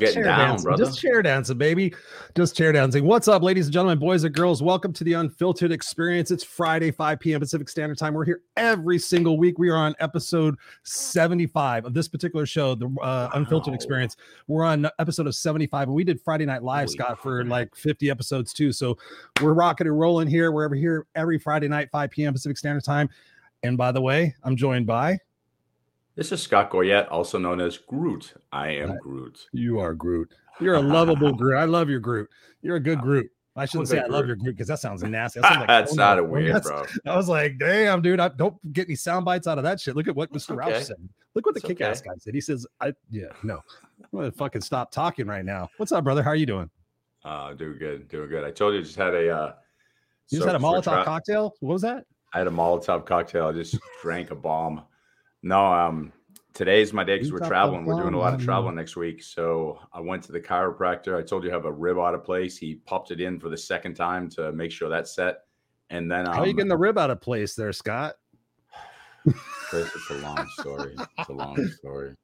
Just getting down, dancing. brother. Just chair dancing, baby. Just chair dancing. What's up, ladies and gentlemen, boys and girls? Welcome to the Unfiltered Experience. It's Friday, 5 p.m. Pacific Standard Time. We're here every single week. We are on episode 75 of this particular show, the uh, Unfiltered Wow. Experience. We're on episode of 75, and we did Friday Night Live, Holy Scott, for like 50 episodes too. So we're rocking and rolling here. We're ever here every Friday night, 5 p.m. Pacific Standard Time. And by the way, I'm joined by This is Scott Goyette, also known as Groot. I am Groot. you are Groot. You're a lovable Groot. I love your Groot. You're a good Groot. I shouldn't say I love your Groot because that sounds nasty. That sounds like That's not a weird, bro. I was like, damn, dude, I don't get any sound bites out of that shit. Look at what Mr. okay. Ralph said. Look what the kick ass okay. guy said. He says, I yeah, no. I'm gonna fucking stop talking right now. What's up, brother? How are you doing? Uh, doing good, doing good. I told you, I just had a. Uh, You just had a Molotov tra- cocktail? What was that? I had a Molotov cocktail. I just drank a bomb. No, um, today's my day because we're traveling. We're doing a lot of traveling next week. So I went to the chiropractor. I told you I have a rib out of place. He popped it in for the second time to make sure that's set. And then um, How are you getting the rib out of place there, Scott? Chris, it's a long story. It's a long story.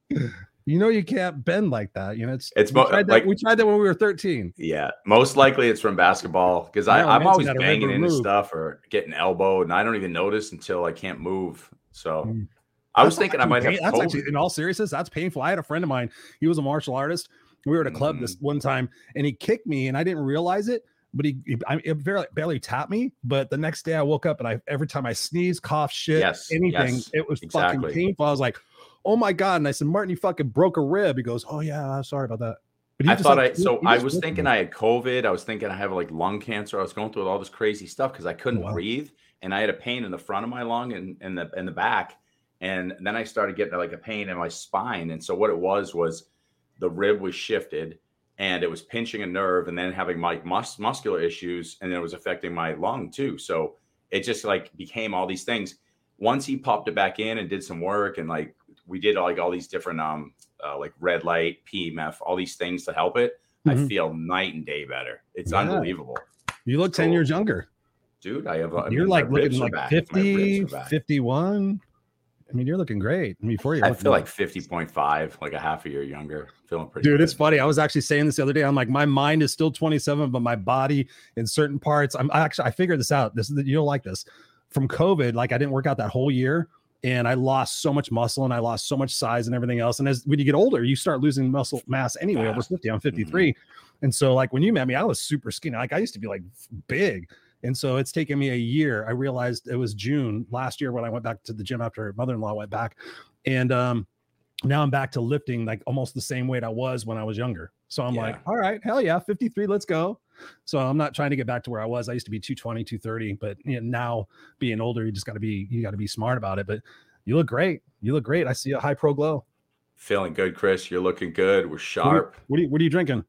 You know you can't bend like that. You know, it's It's we mo- tried that, like- we tried that when we were 13. Yeah, most likely it's from basketball because Yeah, I'm always had a rib banging into removed. stuff or getting elbowed, and I don't even notice until I can't move. So Mm. I was thinking I might have. pain- That's actually, in all seriousness, that's painful. I had a friend of mine. He was a martial artist. We were at a club Mm. this one time, and he kicked me, and I didn't realize it. But he, he I, it barely, barely tapped me. But the next day, I woke up, and I every time I sneeze, cough, shit, Yes, anything, yes, it was exactly. fucking painful. I was like, "Oh my god!" And I said, "Martin, you fucking broke a rib." He goes, "Oh yeah, sorry about that." But he I thought like, I so I was thinking me. I had COVID. I was thinking I have like lung cancer. I was going through all this crazy stuff because I couldn't wow. breathe, and I had a pain in the front of my lung and in the in the back, and then I started getting like a pain in my spine. And so what it was was the rib was shifted, and it was pinching a nerve, and then having my mus- muscular issues, and then it was affecting my lung too. So it just like became all these things. Once he popped it back in and did some work, and like we did like all these different um uh, like red light, PMF, all these things to help it. I Mhm. feel night and day better. It's Yeah. unbelievable, You look 10 years younger. dude. I have. I You're mean, like looking like back. 50, ribs are back. 51. I mean, you're looking great. I mean, before you I feel like fifty point five, like a half a year younger. Feeling pretty. Dude, good. it's funny. I was actually saying this the other day. I'm like, my mind is still 27, but my body in certain parts. I'm I actually I figured this out. This is you don't like this from COVID. Like I didn't work out that whole year, and I lost so much muscle and I lost so much size and everything else. And as when you get older, you start losing muscle mass anyway. Over 50, I'm mm-hmm. 53, and so like when you met me, I was super skinny. Like I used to be like big. And so it's taken me a year. I realized it was June last year when I went back to the gym after mother-in-law went back. And um now I'm back to lifting like almost the same weight I was when I was younger. So I'm like, all right, hell yeah, 53, let's go. So I'm not trying to get back to where I was. I used to be 220, 230, but you know, now being older, you just got to be you got to be smart about it. But you look great. You look great. I see a high pro glow. feeling good, Chris. You're looking good. We're What are you- sharp. What are you, what are you drinking?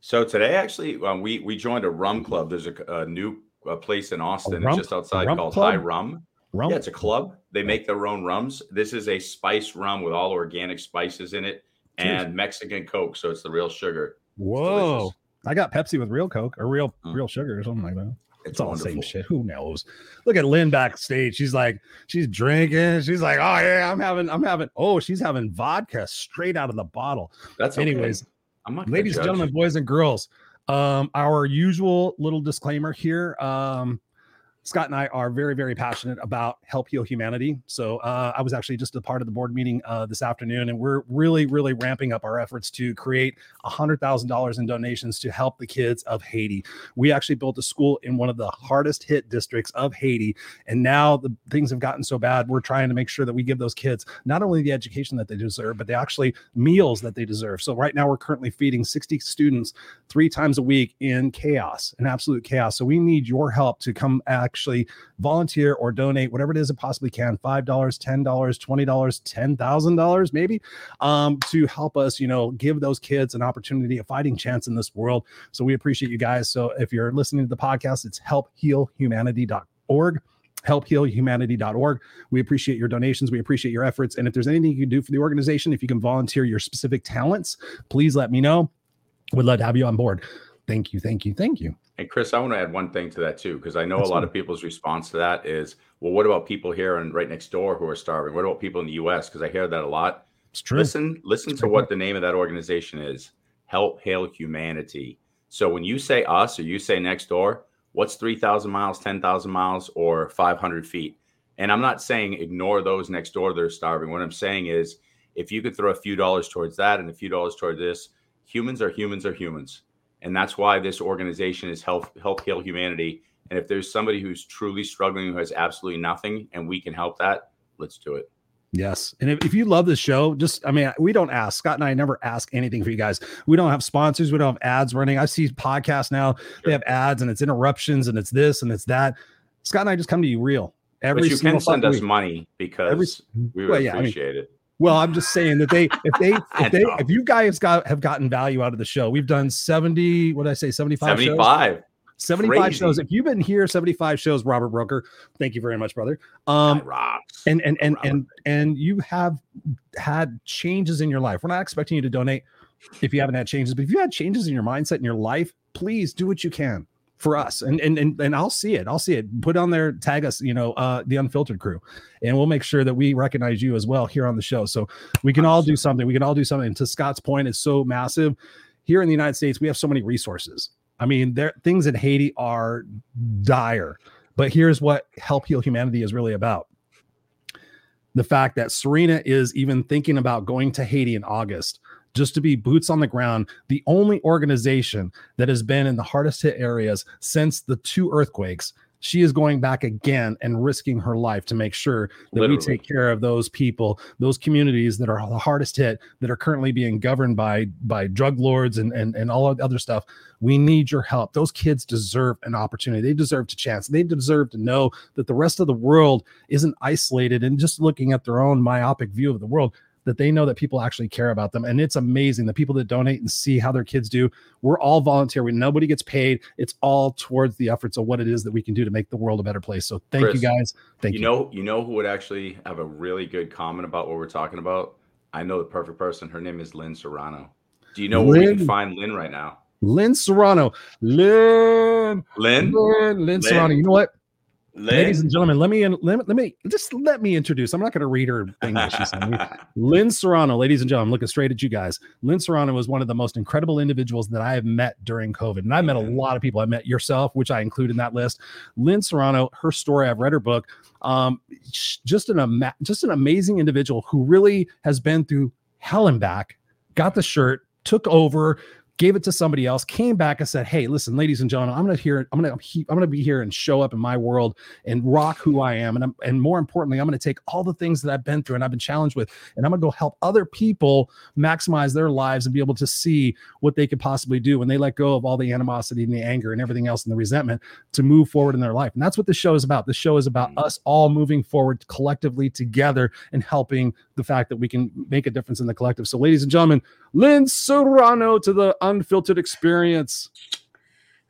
So today, actually, um, we we joined a rum club. There's a, a new uh, place in Austin, rum- just outside called club? High Rum. Rum? Yeah, it's a club. They make their own rums. This is a spice rum with all organic spices in it Cheers. and Mexican Coke, so it's the real sugar. Whoa. I got Pepsi with real Coke or real Mm. real sugar or something like that. It's, It's all the same shit. Who knows? Look at Lynn backstage. She's like, she's drinking. She's like, oh yeah, I'm having, I'm having. Oh, she's having vodka straight out of the bottle. That's okay. Anyways, I'm not ladies and gentlemen, boys and girls, um, our usual little disclaimer here. Um, Scott and I are very, very passionate about help heal humanity. So uh, I was actually just a part of the board meeting uh, this afternoon, and we're really, really ramping up our efforts to create hundred thousand dollars in donations to help the kids of Haiti. We actually built a school in one of the hardest hit districts of Haiti, and now the things have gotten so bad. We're trying to make sure that we give those kids not only the education that they deserve, but they actually meals that they deserve. So right now we're currently feeding 60 students three times a week in chaos, in absolute chaos. So we need your help to come actually volunteer or donate whatever it is it possibly can $5, $10, $20, $10,000 maybe um, to help us, you know, give those kids an opportunity, a fighting chance in this world. So we appreciate you guys. So if you're listening to the podcast, it's helphealhumanity.org helphealhumanity.org. We appreciate your donations. We appreciate your efforts. And if there's anything you can do for the organization, if you can volunteer your specific talents, please let me know. We'd love to have you on board. Thank you. Thank you. Thank you. And Chris, I want to add one thing to that too, because I know That's a lot of people's response to that is, well, what about people here and right next door who are starving? What about people in the U.S.? Because I hear that a lot. It's true. Listen, listen to great what the name of that organization is: help heal humanity. So when you say us or you say next door, what's 3,000 miles, 10,000 miles, or 500 feet? And I'm not saying ignore those next door that are starving. What I'm saying is if you could throw a few dollars towards that and a few dollars toward this, humans are humans are humans. And that's why this organization is Help, help Heal Humanity. And if there's somebody who's truly struggling who has absolutely nothing and we can help that, let's do it. Yes. And if, if you love the show, just, I mean, we don't ask. Scott and I never ask anything for you guys. We don't have sponsors. We don't have ads running. I see podcasts now, sure. they have ads and it's interruptions and it's this and it's that. Scott and I just come to you real. Every but you can send us week. money because every, we would well, yeah, appreciate I mean, it. Well, I'm just saying that they, if they, if they, if you guys got have gotten value out of the show, we've done 70, what did I say, 75 75. Shows? 75 Crazy. shows. If you've been here 75 shows, Robert Broker, thank you very much, brother. Um and and and and and you have had changes in your life. We're not expecting you to donate if you haven't had changes, but if you had changes in your mindset in your life, please do what you can for us and and and, and I'll see it. I'll see it. Put on there, tag us, you know, uh the unfiltered crew. And we'll make sure that we recognize you as well here on the show. So we can all do something. We can all do something. And to Scott's point, it's so massive. Here in the United States, we have so many resources. I mean, there things in Haiti are dire. But here's what Help Heal Humanity is really about. The fact that Serena is even thinking about going to Haiti in August just to be boots on the ground, the only organization that has been in the hardest hit areas since the two earthquakes. She is going back again and risking her life to make sure that Literally. we take care of those people, those communities that are the hardest hit, that are currently being governed by by drug lords and and, and all of the other stuff. We need your help. Those kids deserve an opportunity. They deserve a chance. They deserve to know that the rest of the world isn't isolated and just looking at their own myopic view of the world that they know that people actually care about them. And it's amazing the people that donate and see how their kids do. We're all volunteer. We nobody gets paid. It's all towards the efforts of what it is that we can do to make the world a better place. So thank Chris, you guys. Thank you. You know, you know who would actually have a really good comment about what we're talking about? I know the perfect person. Her name is Lynn Serrano. Do you know where we can find Lynn right now? Lynn Serrano. Lynn. Lynn. Lynn, Lynn Serrano. You know what? Ladies and gentlemen, let me let let me just let me introduce. I'm not going to read her thing that she sent me. Lynn Serrano, ladies and gentlemen, looking straight at you guys. Lynn Serrano was one of the most incredible individuals that I have met during COVID, and I met a lot of people. I met yourself, which I include in that list. Lynn Serrano, her story. I've read her book. Um, just an ama- just an amazing individual who really has been through hell and back. Got the shirt, took over, gave it to somebody else, came back and said, "Hey, listen, ladies and gentlemen, I'm going to here, I'm going to, I'm to be here and show up in my world and rock who I am, and I'm, and more importantly, I'm going to take all the things that I've been through and I've been challenged with, and I'm going to go help other people maximize their lives and be able to see what they could possibly do when they let go of all the animosity and the anger and everything else and the resentment to move forward in their life. And that's what the show is about. The show is about mm. us all moving forward collectively together and helping the fact that we can make a difference in the collective. So, ladies and gentlemen, Lynn Serrano to the unfiltered experience.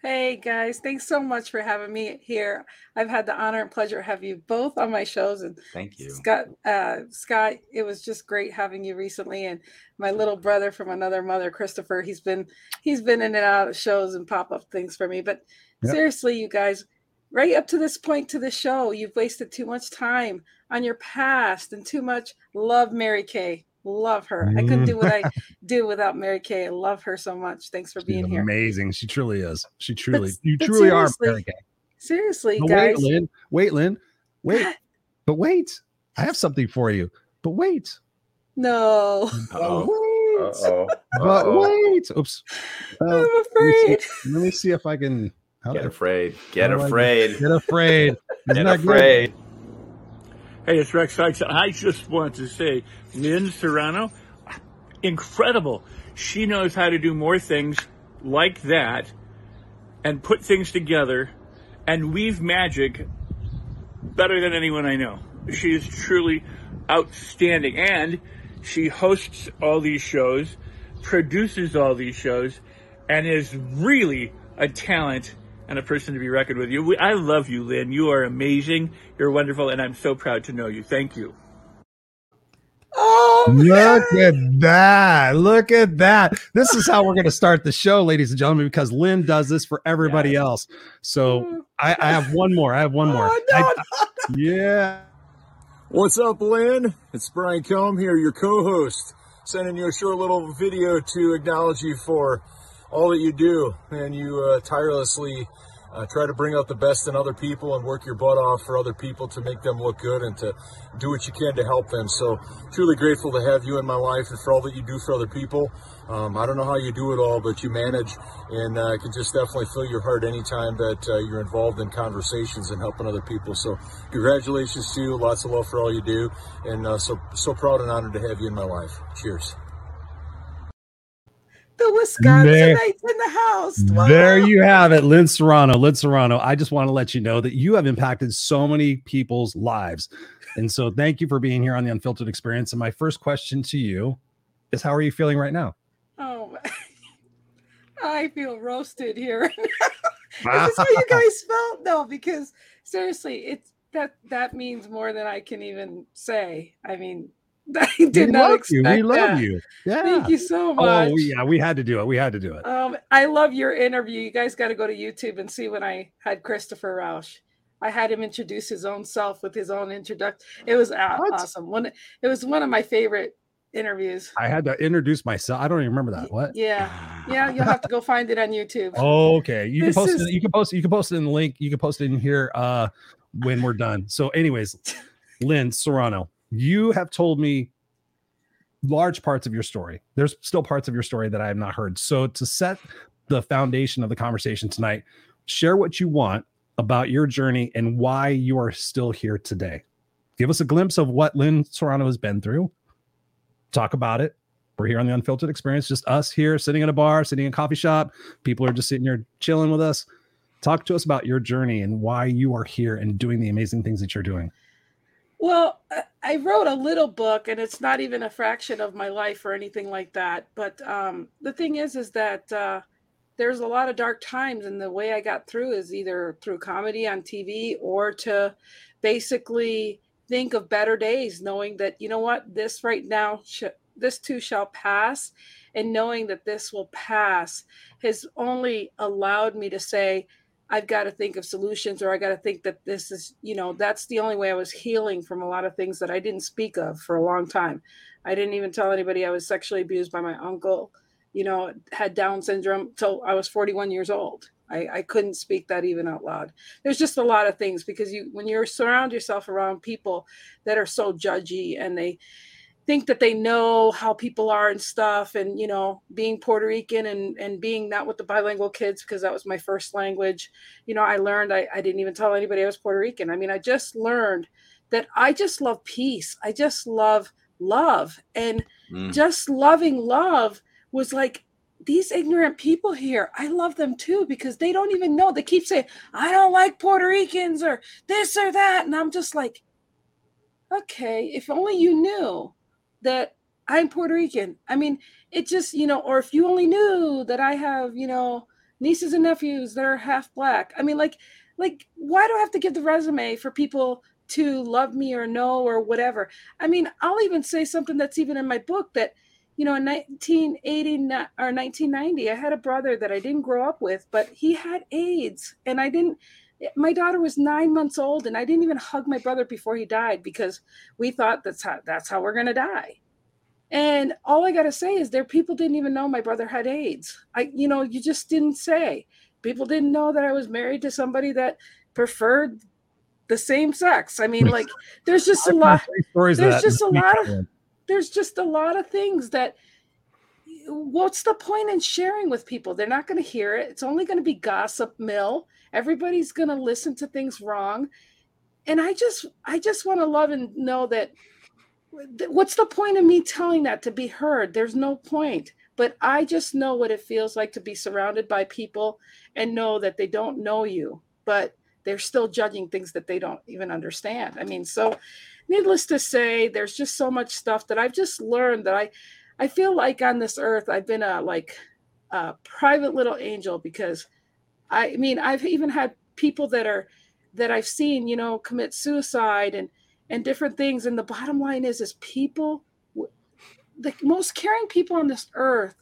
Hey guys, thanks so much for having me here. I've had the honor and pleasure of have you both on my shows, and thank you, Scott. Uh, Scott, it was just great having you recently, and my little brother from another mother, Christopher. He's been he's been in and out of shows and pop up things for me. But yep. seriously, you guys, right up to this point to the show, you've wasted too much time on your past and too much love Mary Kay. Love her. I couldn't do what I mm. do without Mary Kay. I love her so much. Thanks for She's being here. Amazing. She truly is. She truly, but, you truly are Mary Kay. Seriously, but guys. Wait, Lynn. Wait, Lynn. Wait. but wait. I have something for you. But wait. No. Uh-oh. Wait. Uh-oh. But wait. Oops. Uh, I'm afraid. Let me, see, let me see if I can. Get afraid. Get afraid. Get afraid. Get afraid. Good? Hey, it's Rex Sykes. I just want to say, Lynn Serrano, incredible. She knows how to do more things like that and put things together and weave magic better than anyone I know. She is truly outstanding. And she hosts all these shows, produces all these shows, and is really a talent and a person to be reckoned with. You, I love you, Lynn. You are amazing. You're wonderful, and I'm so proud to know you. Thank you. Oh, look at that. Look at that. This is how we're going to start the show, ladies and gentlemen, because Lynn does this for everybody yes. else. So mm. I, I, have one more. I have one more. Oh, no, I, no. Yeah. What's up, Lynn? It's Brian Combe here, your co host sending you a short little video to acknowledge you for all that you do and you uh, tirelessly uh, try to bring out the best in other people and work your butt off for other people to make them look good and to do what you can to help them. So, truly grateful to have you in my life and for all that you do for other people. Um, I don't know how you do it all, but you manage, and uh, I can just definitely feel your heart anytime that uh, you're involved in conversations and helping other people. So, congratulations to you. Lots of love for all you do, and uh, so so proud and honored to have you in my life. Cheers the Wisconsinites in the house. Wow. There you have it, Lynn Serrano. Lynn Serrano. I just want to let you know that you have impacted so many people's lives. And so thank you for being here on the Unfiltered Experience. And my first question to you is how are you feeling right now? Oh, I feel roasted here. is this is how you guys felt? No, because seriously, it's that that means more than I can even say. I mean, I did we not expect you. We love that. you. Yeah. Thank you so much. Oh yeah, we had to do it. We had to do it. Um, I love your interview. You guys got to go to YouTube and see when I had Christopher Rausch. I had him introduce his own self with his own introduction. It was what? awesome. One, it was one of my favorite interviews. I had to introduce myself. I don't even remember that. What? Yeah, yeah. You'll have to go find it on YouTube. Oh, okay. You this can post is... it. You can post. You can post it in the link. You can post it in here uh, when we're done. So, anyways, Lynn Serrano, you have told me large parts of your story. There's still parts of your story that I have not heard. So to set the foundation of the conversation tonight, share what you want about your journey and why you are still here today. Give us a glimpse of what Lynn Serrano has been through. Talk about it. We're here on the Unfiltered Experience, just us here sitting in a bar, sitting in a coffee shop. People are just sitting here chilling with us. Talk to us about your journey and why you are here and doing the amazing things that you're doing. Well, I wrote a little book, and it's not even a fraction of my life or anything like that. But um, the thing is, is that uh, there's a lot of dark times, and the way I got through is either through comedy on TV or to basically think of better days, knowing that you know what, this right now, sh- this too shall pass, and knowing that this will pass has only allowed me to say, I've got to think of solutions or I got to think that this is, you know, that's the only way I was healing from a lot of things that I didn't speak of for a long time. I didn't even tell anybody I was sexually abused by my uncle, you know, had Down syndrome till I was 41 years old. I, I couldn't speak that even out loud. There's just a lot of things because you, when you surround yourself around people that are so judgy and they, think that they know how people are and stuff and you know being puerto rican and and being not with the bilingual kids because that was my first language you know i learned I, I didn't even tell anybody i was puerto rican. I mean i just learned that i just love peace. I just love love. And mm. just loving love was like these ignorant people here i love them too because they don't even know. They keep saying i don't like puerto ricans or this or that and i'm just like okay if only you knew that I'm Puerto Rican. I mean, it just, you know, or if you only knew that I have, you know, nieces and nephews that are half black. I mean, like, like, why do I have to give the resume for people to love me or know or whatever? I mean, I'll even say something that's even in my book that, you know, in 1980 or 1990, I had a brother that I didn't grow up with, but he had AIDS and I didn't, my daughter was nine months old and I didn't even hug my brother before he died because we thought that's how that's how we're gonna die. And all I gotta say is there people didn't even know my brother had AIDS. I you know, you just didn't say. People didn't know that I was married to somebody that preferred the same sex. I mean, like there's just a lot there's just a lot of there's just a lot of things that what's the point in sharing with people? They're not going to hear it. It's only going to be gossip mill everybody's going to listen to things wrong. And i just i just want to love and know that what's the point of me telling that to be heard? There's no point. But i just know what it feels like to be surrounded by people and know that they don't know you but they're still judging things that they don't even understand. I mean so needless to say there's just so much stuff that i've just learned that i i feel like on this earth i've been a like a private little angel because I mean, I've even had people that are that I've seen, you know, commit suicide and and different things. And the bottom line is, is people, the most caring people on this earth,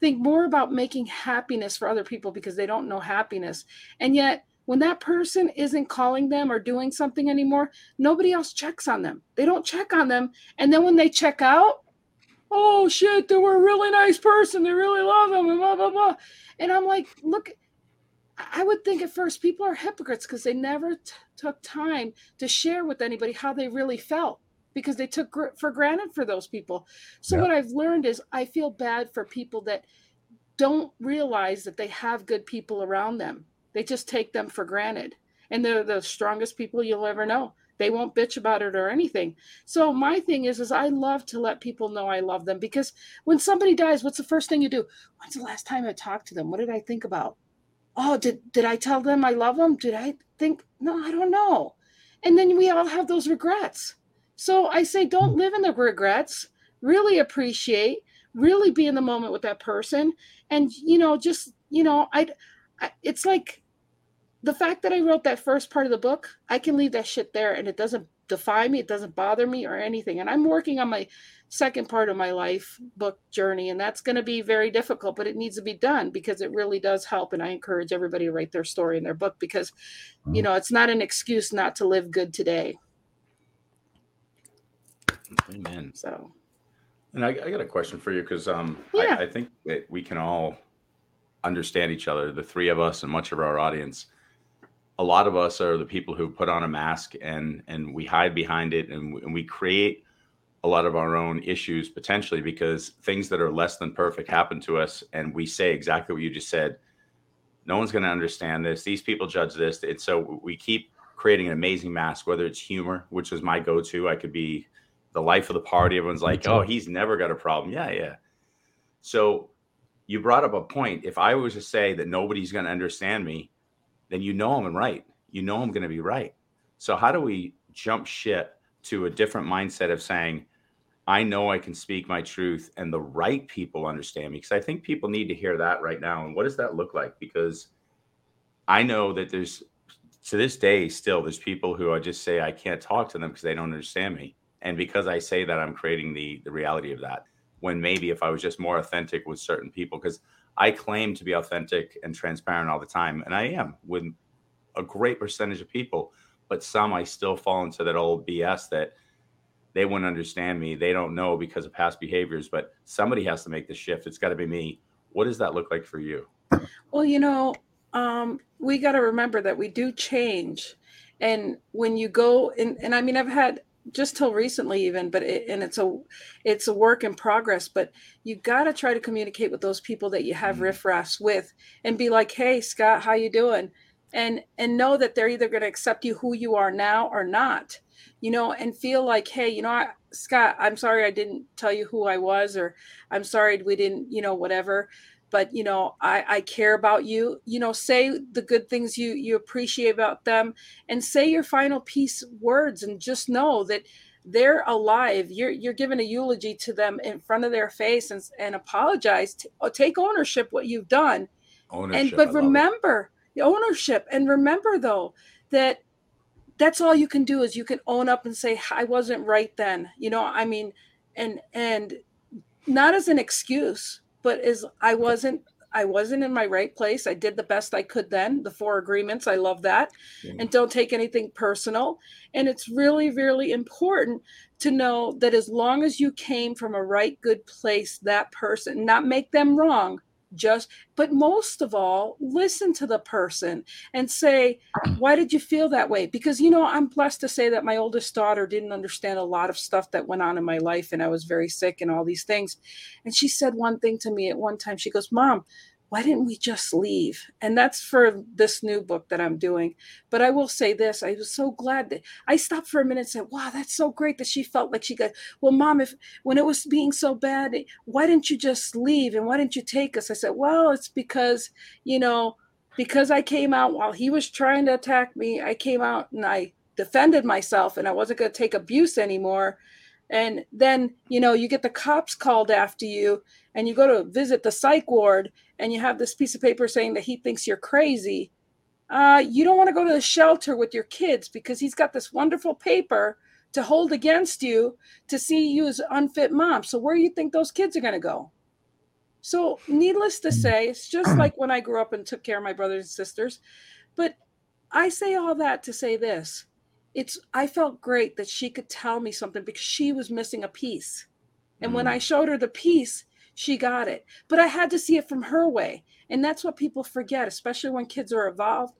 think more about making happiness for other people because they don't know happiness. And yet, when that person isn't calling them or doing something anymore, nobody else checks on them. They don't check on them. And then when they check out, oh shit, they were a really nice person. They really love them and blah blah blah. And I'm like, look, I would think at first people are hypocrites because they never t- took time to share with anybody how they really felt because they took gr- for granted for those people. So what I've learned is I feel bad for people that don't realize that they have good people around them. They just take them for granted. And they're the strongest people you'll ever know. They won't bitch about it or anything. So my thing is is I love to let people know I love them because when somebody dies, what's the first thing you do? When's the last time I talked to them? What did I think about? Oh, did did I tell them I love them? Did I think no, I don't know. And then we all have those regrets. So I say don't live in the regrets. Really appreciate, really be in the moment with that person and you know just, you know, I it's like the fact that I wrote that first part of the book, I can leave that shit there and it doesn't define me, it doesn't bother me or anything. And I'm working on my second part of my life book journey, and that's going to be very difficult, but it needs to be done because it really does help. And I encourage everybody to write their story in their book because, you mm-hmm. know, it's not an excuse not to live good today. Amen. So, and I, I got a question for you because um, yeah. I, I think that we can all understand each other, the three of us and much of our audience a lot of us are the people who put on a mask and and we hide behind it and, and we create a lot of our own issues potentially because things that are less than perfect happen to us and we say exactly what you just said. No one's going to understand this. These people judge this. And so we keep creating an amazing mask whether it's humor which is my go-to. I could be the life of the party. Everyone's like oh he's never got a problem. Yeah yeah. So you brought up a point. If i was to say that nobody's going to understand me then you know I'm right. You know I'm going to be right. So how do we jump ship to a different mindset of saying, I know I can speak my truth and the right people understand me? Because I think people need to hear that right now. And what does that look like? Because I know that there's to this day still there's people who I just say I can't talk to them because they don't understand me. And because I say that, I'm creating the the reality of that. When maybe if I was just more authentic with certain people, because I claim to be authentic and transparent all the time, and I am with a great percentage of people. But some I still fall into that old BS that they wouldn't understand me. They don't know because of past behaviors. But somebody has to make the shift. It's got to be me. What does that look like for you? Well, you know, um, we got to remember that we do change. And when you go and, and I mean, I've had just till recently even but it, and it's a it's a work in progress but you got to try to communicate with those people that you have mm-hmm. riffraffs with and be like hey scott how you doing and and know that they're either going to accept you who you are now or not you know and feel like hey you know I, scott i'm sorry i didn't tell you who i was or i'm sorry we didn't you know whatever but you know I, I care about you. You know say the good things you you appreciate about them and say your final piece words and just know that they're alive. You're you're giving a eulogy to them in front of their face and, and apologize to, uh, take ownership what you've done. Ownership, and but remember the ownership and remember though that that's all you can do is you can own up and say i wasn't right then you know i mean and and not as an excuse but as I wasn't I wasn't in my right place. I did the best I could then. The four agreements, I love that. Yeah. And don't take anything personal. And it's really, really important to know that as long as you came from a right, good place, that person, not make them wrong, just but most of all listen to the person and say why did you feel that way? Because you know i'm blessed to say that my oldest daughter didn't understand a lot of stuff that went on in my life and i was very sick and all these things. And she said one thing to me at one time. She goes mom why didn't we just leave? And that's for this new book that I'm doing. But I will say this I was so glad that I stopped for a minute and said, wow, that's so great that she felt like she got, well, mom, if when it was being so bad, why didn't you just leave? And why didn't you take us? I said, well, it's because, you know, because I came out while he was trying to attack me, I came out and I defended myself and I wasn't going to take abuse anymore. And then, you know, you get the cops called after you and you go to visit the psych ward and you have this piece of paper saying that he thinks you're crazy, uh, you don't want to go to the shelter with your kids because he's got this wonderful paper to hold against you to see you as unfit mom. So where do you think those kids are going to go? So needless to say, it's just like when I grew up and took care of my brothers and sisters. But I say all that to say this. It's I felt great that she could tell me something because she was missing a piece And mm. when I showed her the piece, she got it. But I had to see it from her way. And that's what people forget, especially when kids are involved.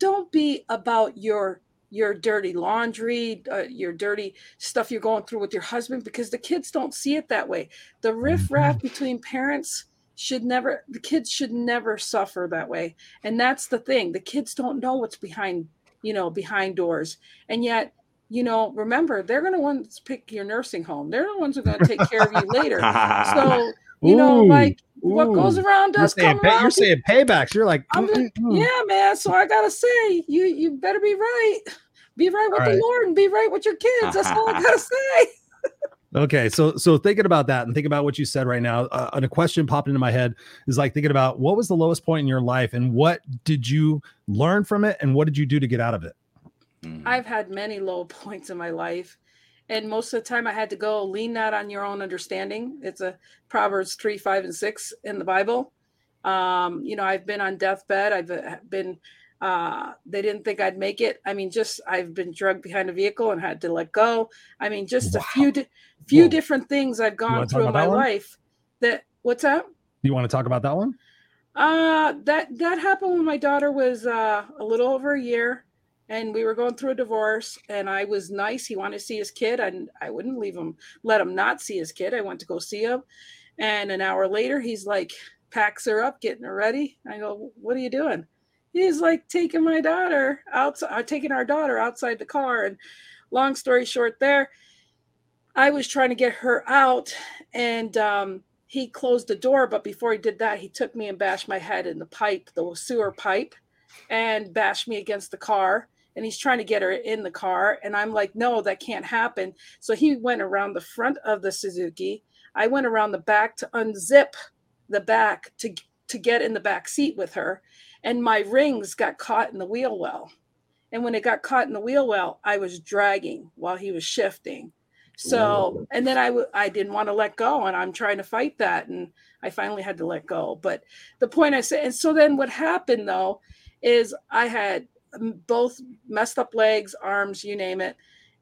Don't be about your your dirty laundry, uh, your dirty stuff you're going through with your husband because the kids don't see it that way. The riffraff mm-hmm. between parents should never the kids should never suffer that way. And that's the thing. The kids don't know what's behind, you know, behind doors. And yet you know, remember they're going to want to pick your nursing home. They're the ones who are going to take care of you later. So you know, like what goes around does you're come pay, around. You're saying paybacks. You're like, just, mm, mm, mm. yeah, man. So I gotta say, you you better be right. Be right with all the right. Lord and be right with your kids. That's all I gotta say. Okay, so so thinking about that and thinking about what you said right now, uh, and a question popped into my head is like thinking about what was the lowest point in your life and what did you learn from it and what did you do to get out of it? Hmm. I've had many low points in my life, and most of the time I had to go lean not on your own understanding. It's a Proverbs three, five, and six in the Bible. Um, you know, I've been on deathbed. I've uh, been. Uh, they didn't think I'd make it. I mean, just I've been drugged behind a vehicle and had to let go. I mean, just wow. a few di- few Whoa. different things I've gone through in my life. That what's up? You want to talk about that one? Uh that that happened when my daughter was uh, a little over a year and we were going through a divorce and i was nice he wanted to see his kid and i wouldn't leave him let him not see his kid i went to go see him and an hour later he's like packs her up getting her ready i go what are you doing he's like taking my daughter outside uh, taking our daughter outside the car. And long story short there i was trying to get her out and um, he closed the door but before he did that he took me and bashed my head in the pipe the sewer pipe and bashed me against the car. And he's trying to get her in the car. And i'm like no that can't happen. So he went around the front of the suzuki. I went around the back to unzip the back to to get in the back seat with her and my rings got caught in the wheel well and when it got caught in the wheel well i was dragging while he was shifting so and then I w- I didn't want to let go and i'm trying to fight that and i finally had to let go but the point i said and so then what happened though is i had both messed up legs, arms, you name it,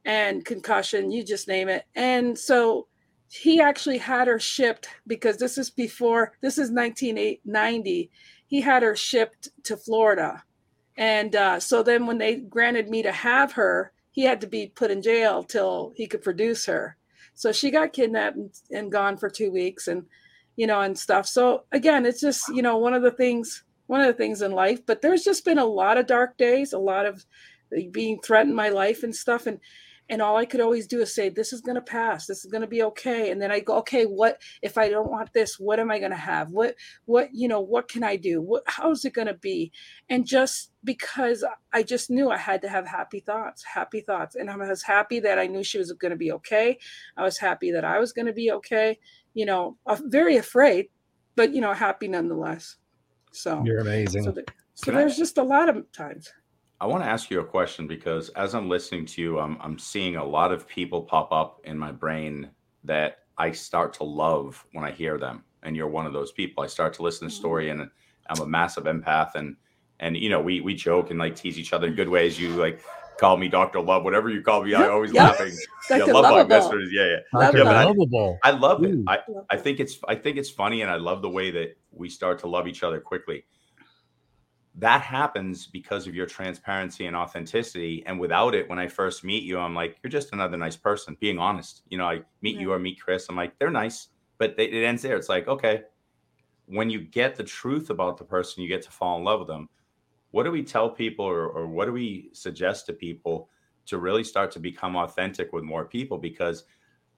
and concussion, you just name it. And so he actually had her shipped because this is before, this is 1990. He had her shipped to Florida. And uh, so then when they granted me to have her, he had to be put in jail till he could produce her. So she got kidnapped and, gone for two weeks and, you know, and stuff. So again, it's just, you know, one of the things one of the things in life. But there's just been a lot of dark days, a lot of being threatened my life and stuff. And and all I could always do is say, "This is going to pass. This is going to be okay." And then I go, "Okay, what if I don't want this? What am I going to have? What what you know? What can I do? What how's it going to be?" And just because I just knew I had to have happy thoughts, happy thoughts, and I was happy that I knew she was going to be okay. I was happy that I was going to be okay. You know, very afraid, but you know, happy nonetheless. So you're amazing. So, the, so there's I, just a lot of times. I want to ask you a question because as I'm listening to you, I'm I'm seeing a lot of people pop up in my brain that I start to love when I hear them. And you're one of those people. I start to listen to the story and I'm a massive empath and and you know, we we joke and like tease each other in good ways. You like call me Dr. Love, whatever you call me, I always yep. laughing. Yeah, love lovable. Yeah, yeah. Dr. yeah lovable. I, I love it. I, I think it's I think it's funny and I love the way that we start to love each other quickly. That happens because of your transparency and authenticity. And without it, when I first meet you, I'm like, you're just another nice person, being honest. You know, I meet yeah. you or meet Chris, I'm like, they're nice, but they, it ends there. It's like, okay, when you get the truth about the person, you get to fall in love with them what do we tell people or, or what do we suggest to people to really start to become authentic with more people because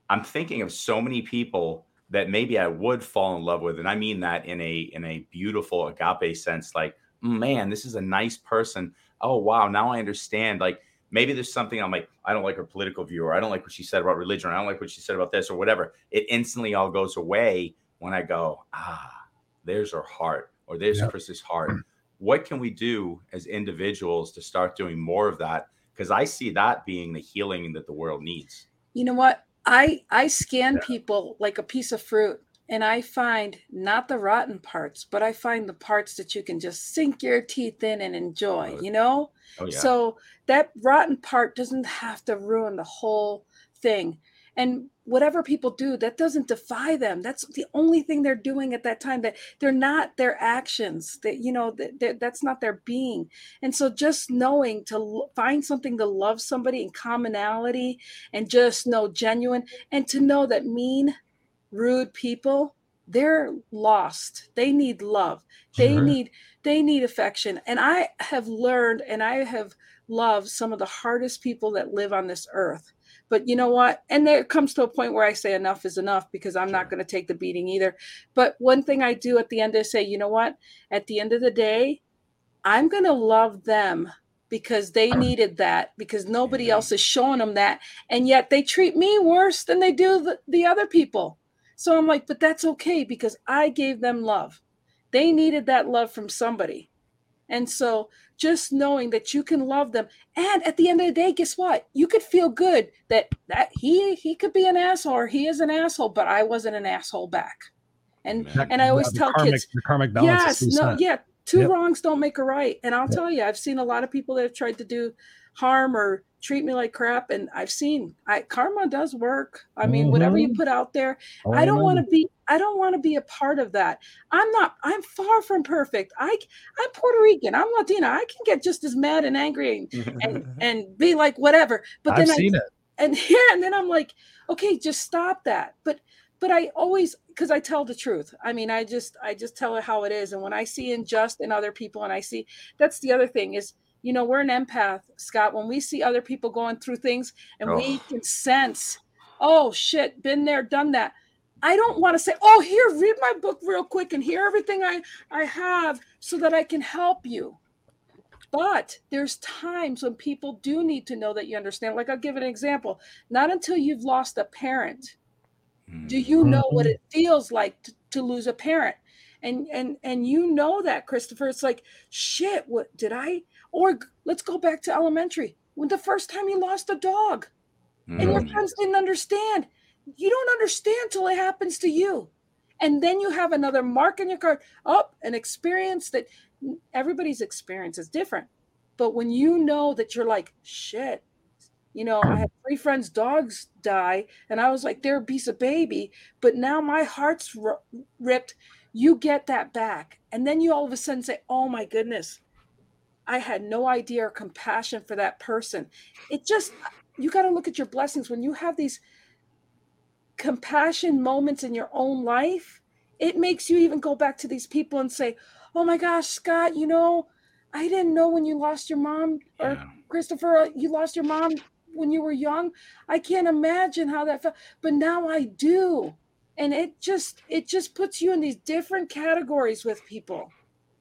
i'm thinking of so many people that maybe i would fall in love with and i mean that in a in a beautiful agape sense like man this is a nice person. Oh wow now i understand like maybe there's something i'm like i don't like her political view or i don't like what she said about religion or i don't like what she said about this or whatever. It instantly all goes away when i go ah there's her heart or there's yep. chris's heart. What can we do as individuals to start doing more of that? Because i see that being the healing that the world needs. You know what? I i scan yeah. people like a piece of fruit and i find not the rotten parts but i find the parts that you can just sink your teeth in and enjoy oh, you know? oh, yeah. so that rotten part doesn't have to ruin the whole thing. And whatever people do that doesn't defy them. That's the only thing they're doing at that time that they're not their actions that you know that that's not their being. And so just knowing to find something to love somebody in commonality and just know genuine and to know that mean rude people they're lost they need love they sure. need they need affection and i have learned and i have loved some of the hardest people that live on this earth but you know what? And there comes to a point where I say enough is enough because I'm sure. not going to take the beating either. But one thing I do at the end is say, you know what? At the end of the day, I'm going to love them because they needed that because nobody else is showing them that. And yet they treat me worse than they do the, the other people. So I'm like, but that's okay because I gave them love. They needed that love from somebody. And so just knowing that you can love them and at the end of the day guess what you could feel good that that he he could be an asshole or he is an asshole but i wasn't an asshole back and that, and i always tell karmic, kids the karmic balance yes no yeah two yep. wrongs don't make a right and i'll yep. tell you i've seen a lot of people that have tried to do harm or treat me like crap and i've seen i karma does work i mean mm-hmm. whatever you mm-hmm. put out there oh, i don't want to be i don't want to be a part of that i'm not i'm far from perfect i i'm puerto rican i'm latina i can get just as mad and angry and and, and be like whatever but then I've seen I, it. and here and then i'm like okay just stop that but but i always because i tell the truth i mean i just i just tell it how it is and when i see unjust in other people and i see that's the other thing is you know, we're an empath, Scott. When we see other people going through things and oh. we can sense, oh shit, been there, done that. I don't want to say, oh, here, read my book real quick and hear everything I, I have so that I can help you. But there's times when people do need to know that you understand. Like I'll give an example. Not until you've lost a parent do you know what mm-hmm. it feels like to, to lose a parent. And and and you know that, Christopher. It's like, shit, what did I or let's go back to elementary. When the first time you lost a dog mm. and your mm. friends didn't understand, you don't understand till it happens to you. And then you have another mark in your card, up oh, an experience that everybody's experience is different. But when you know that you're like, shit, you know, I had three friends' dogs die, and I was like, they're a piece of baby, but now my heart's ripped. You get that back. And then you all of a sudden say, oh my goodness, I had no idea or compassion for that person. It just, you got to look at your blessings when you have these compassion moments in your own life. It makes you even go back to these people and say, Oh my gosh, Scott, you know, I didn't know when you lost your mom or yeah. Christopher, uh, you lost your mom when you were young. I can't imagine how that felt, but now I do. And it just it just puts you in these different categories with people.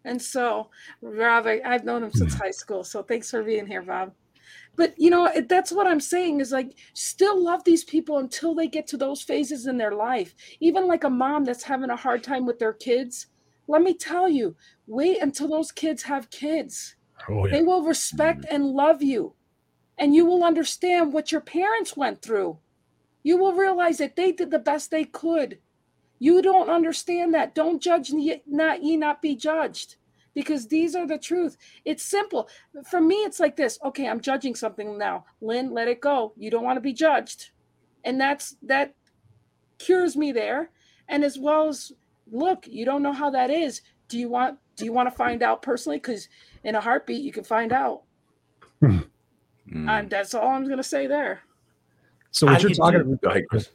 And so, Rob, I, have known him since high school. So thanks for being here, Bob. But you know, that's what I'm saying is like, still love these people until they get to those phases in their life. Even like a mom that's having a hard time with their kids. Let me tell you, wait until those kids have kids. Oh, yeah. They will respect mm-hmm. and love you. And you will understand what your parents went through. You will realize that they did the best they could you don't understand that. Don't judge not ye not be judged because these are the truth. It's simple. For me, it's like this. Okay, I'm judging something now. Lynn, let it go. You don't want to be judged. And that's that cures me there. And as well as look, you don't know how that is. Do you want do you want to find out personally? Because in a heartbeat, you can find out. Mm. And that's all I'm gonna say there. So what I you're talking about, Chris.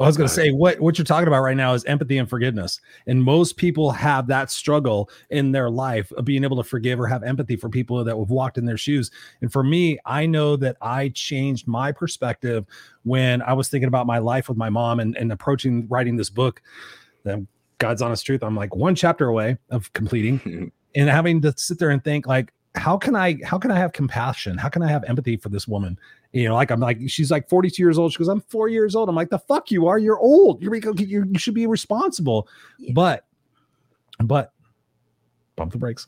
I was going to say what what you're talking about right now is empathy and forgiveness, and most people have that struggle in their life of being able to forgive or have empathy for people that have walked in their shoes. And for me, I know that I changed my perspective when I was thinking about my life with my mom and, and approaching writing this book. The God's honest truth, I'm like one chapter away of completing, and having to sit there and think like, how can I how can I have compassion? How can I have empathy for this woman? You know, like I'm like she's like 42 years old. She goes, I'm four years old. I'm like, the fuck you are. You're old. You're you you should be responsible. Yeah. But but bump the brakes.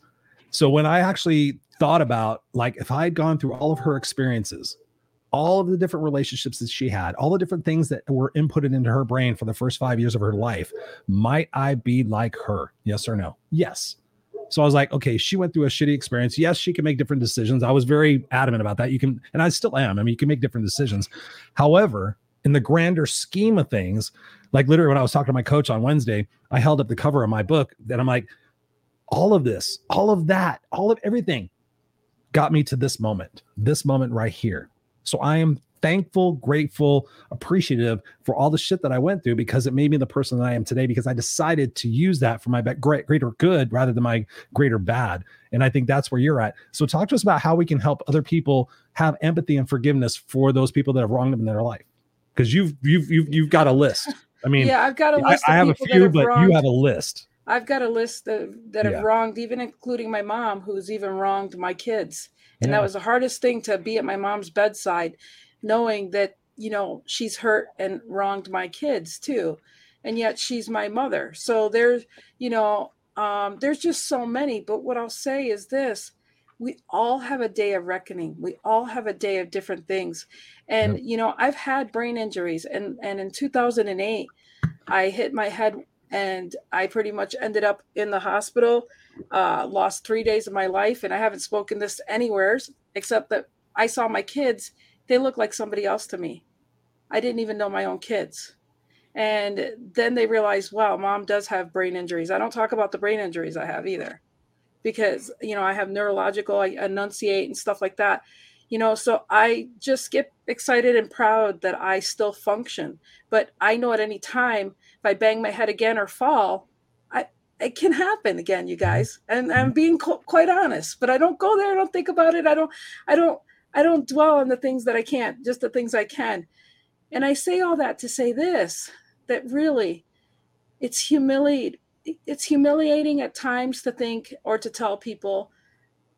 So when I actually thought about like if I had gone through all of her experiences, all of the different relationships that she had, all the different things that were inputted into her brain for the first five years of her life, might I be like her? Yes or no? Yes. So I was like, okay, she went through a shitty experience. Yes, she can make different decisions. I was very adamant about that. You can, and I still am. I mean, you can make different decisions. However, in the grander scheme of things, like literally when I was talking to my coach on Wednesday, I held up the cover of my book that I'm like, all of this, all of that, all of everything got me to this moment, this moment right here. So I am thankful, grateful, appreciative for all the shit that I went through because it made me the person that I am today because I decided to use that for my great, greater good rather than my greater bad. And I think that's where you're at. So talk to us about how we can help other people have empathy and forgiveness for those people that have wronged them in their life. Because you've you've you've you've got a list. I mean, yeah, I've got a list. I, I have a few, have but wronged. you have a list. I've got a list that, that have yeah. wronged, even including my mom, who's even wronged my kids. And yeah. that was the hardest thing to be at my mom's bedside knowing that you know she's hurt and wronged my kids too and yet she's my mother. So there's you know um, there's just so many. But what i'll say is this we all have a day of reckoning. We all have a day of different things. And yep. you know i've had brain injuries and and in 2008 i hit my head and i pretty much ended up in the hospital uh, lost three days of my life. And i haven't spoken this anywhere except that i saw my kids they look like somebody else to me. I didn't even know my own kids. And then they realized, wow, mom does have brain injuries. I don't talk about the brain injuries I have either because, you know, I have neurological, I enunciate and stuff like that. You know, so I just get excited and proud that I still function. But I know at any time, if I bang my head again or fall, I, it can happen again, you guys. And I'm being co- quite honest, but I don't go there. I don't think about it. I don't, I don't, I don't dwell on the things that I can't, just the things I can. And I say all that to say this that really it's humiliating it's humiliating at times to think or to tell people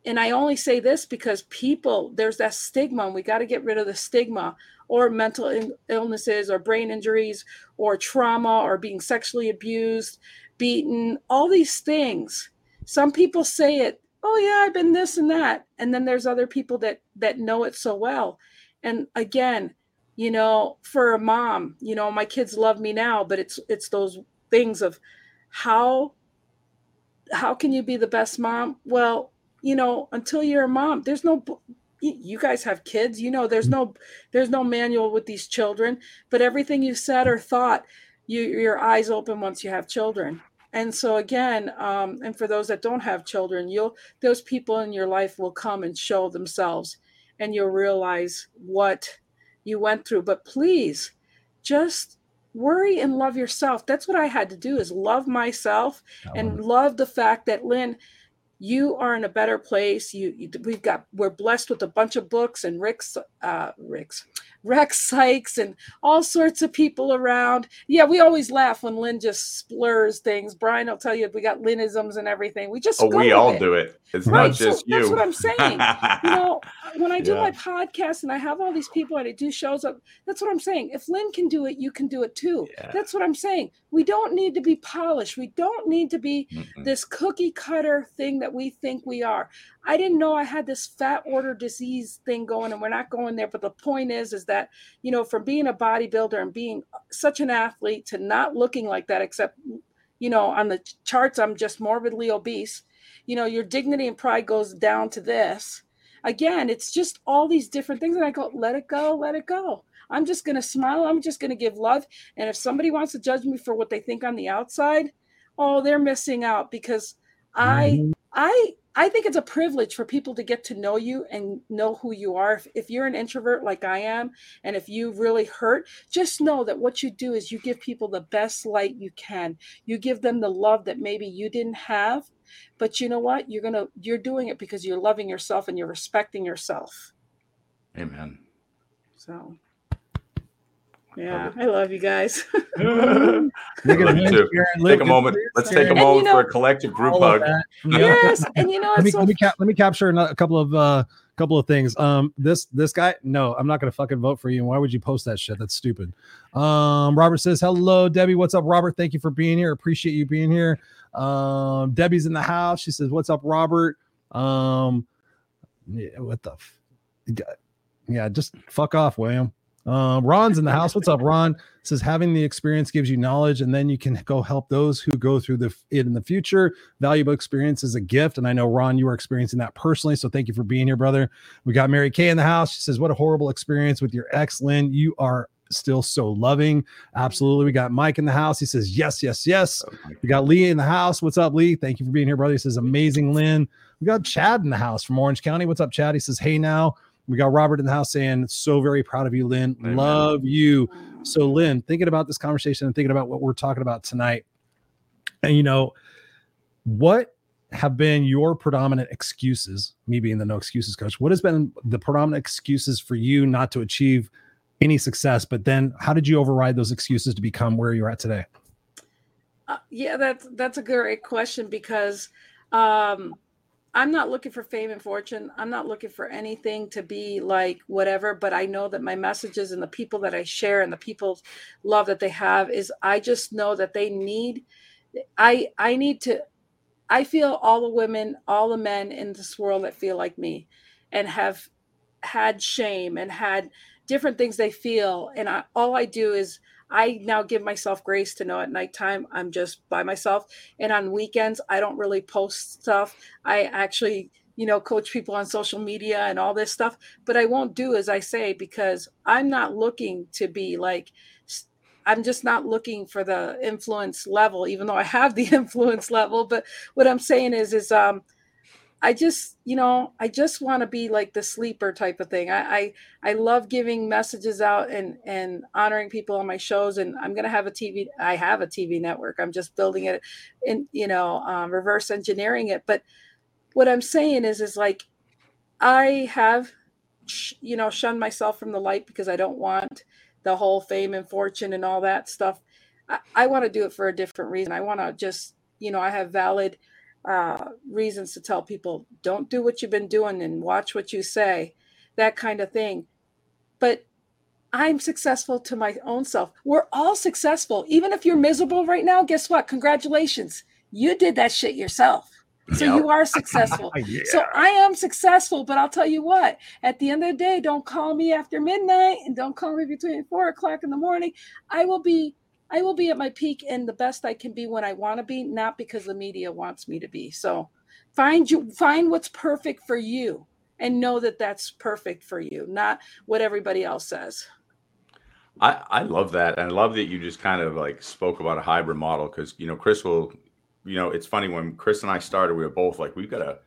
and I only say this because people there's that stigma and we got to get rid of the stigma or mental illnesses or brain injuries or trauma or being sexually abused, beaten, all these things. Some people say it oh yeah i've been this and that. And then there's other people that that know it so well. And again you know for a mom you know my kids love me now but it's it's those things of how how can you be the best mom? Well you know until you're a mom there's no you guys have kids you know there's no there's no manual with these children but everything you said or thought you your eyes open once you have children and so again um, and for those that don't have children you'll those people in your life will come and show themselves and you'll realize what you went through. But please just worry and love yourself. That's what i had to do is love myself and love the fact that lynn you are in a better place. You, you, we've got we're blessed with a bunch of books and Rex uh Rex Rex Sykes and all sorts of people around. Yeah, we always laugh when Lynn just splurs things. Brian will tell you we got Lynnisms and everything. We just oh, we all it. do it. It's right. not just so you. That's what I'm saying. you know, when I do yeah. my podcast and I have all these people and I do shows up, that's what I'm saying. If Lynn can do it, you can do it too. Yeah. That's what I'm saying. We don't need to be polished. We don't need to be mm this cookie cutter thing that we think we are. I didn't know I had this fat order disease thing going, and we're not going there. But the point is, is that you know, from being a bodybuilder and being such an athlete to not looking like that, except you know, on the charts, I'm just morbidly obese. You know, your dignity and pride goes down to this. Again, it's just all these different things, and I go, let it go, let it go. I'm just going to smile. I'm just going to give love. And if somebody wants to judge me for what they think on the outside, oh, they're missing out because I, mm-hmm. I, I think it's a privilege for people to get to know you and know who you are. If, if, you're an introvert like I am, and if you really hurt, just know that what you do is you give people the best light you can. You give them the love that maybe you didn't have, but you know what? You're gonna you're doing it because you're loving yourself and you're respecting yourself. Amen. So yeah, I love you guys. take a moment. Let's take a moment you know, for a collective group hug. Yes, and you know, let me, so let me, cap- let me capture a couple of uh couple of things. Um, this this guy, no, I'm not gonna fucking vote for you. Why would you post that shit? That's stupid. Um, Robert says, "Hello, Debbie. What's up, Robert? Thank you for being here. Appreciate you being here." Um, Debbie's in the house. She says, "What's up, Robert?" Um, yeah, what the, f- yeah, just fuck off, William. Uh, Ron's in the house. What's up, Ron? Says having the experience gives you knowledge, and then you can go help those who go through the it in the future. Valuable experience is a gift, and I know Ron, you are experiencing that personally. So thank you for being here, brother. We got Mary Kay in the house. She says, "What a horrible experience with your ex, Lynn. You are still so loving. Absolutely. We got Mike in the house. He says, Yes, yes, yes. We got Lee in the house. What's up, Lee? Thank you for being here, brother. He says, Amazing, Lynn. We got Chad in the house from Orange County. What's up, Chad? He says, Hey, now. We got Robert in the house saying, So very proud of you, Lynn. Amen. Love you. So, Lynn, thinking about this conversation and thinking about what we're talking about tonight, and you know, what have been your predominant excuses? Me being the no excuses coach, what has been the predominant excuses for you not to achieve any success? But then, how did you override those excuses to become where you're at today? Uh, yeah, that's that's a great question because um, I'm not looking for fame and fortune. I'm not looking for anything to be like whatever, but I know that my messages and the people that I share and the people's love that they have is I just know that they need I I need to I feel all the women, all the men in this world that feel like me and have had shame and had different things they feel and I, all I do is I now give myself grace to know at nighttime I'm just by myself. And on weekends, I don't really post stuff. I actually, you know, coach people on social media and all this stuff, but I won't do as I say because I'm not looking to be like, I'm just not looking for the influence level, even though I have the influence level. But what I'm saying is, is, um, I just, you know, I just want to be like the sleeper type of thing. I, I, I love giving messages out and and honoring people on my shows. And I'm gonna have a TV. I have a TV network. I'm just building it, and you know, um, reverse engineering it. But what I'm saying is, is like, I have, you know, shunned myself from the light because I don't want the whole fame and fortune and all that stuff. I, I want to do it for a different reason. I want to just, you know, I have valid uh, reasons to tell people don't do what you've been doing and watch what you say, that kind of thing. But I'm successful to my own self. We're all successful. Even if you're miserable right now, guess what? Congratulations. You did that shit yourself. So Yep. you are successful. Yeah. So I am successful, but I'll tell you what, at the end of the day, don't call me after midnight and don't call me between four o'clock in the morning. I will be I will be at my peak and the best I can be when I want to be, not because the media wants me to be. So find you find what's perfect for you and know that that's perfect for you, not what everybody else says. I, I love that. And I love that you just kind of like spoke about a hybrid model because, you know, Chris will, you know, it's funny when Chris and I started, we were both like, we've got to,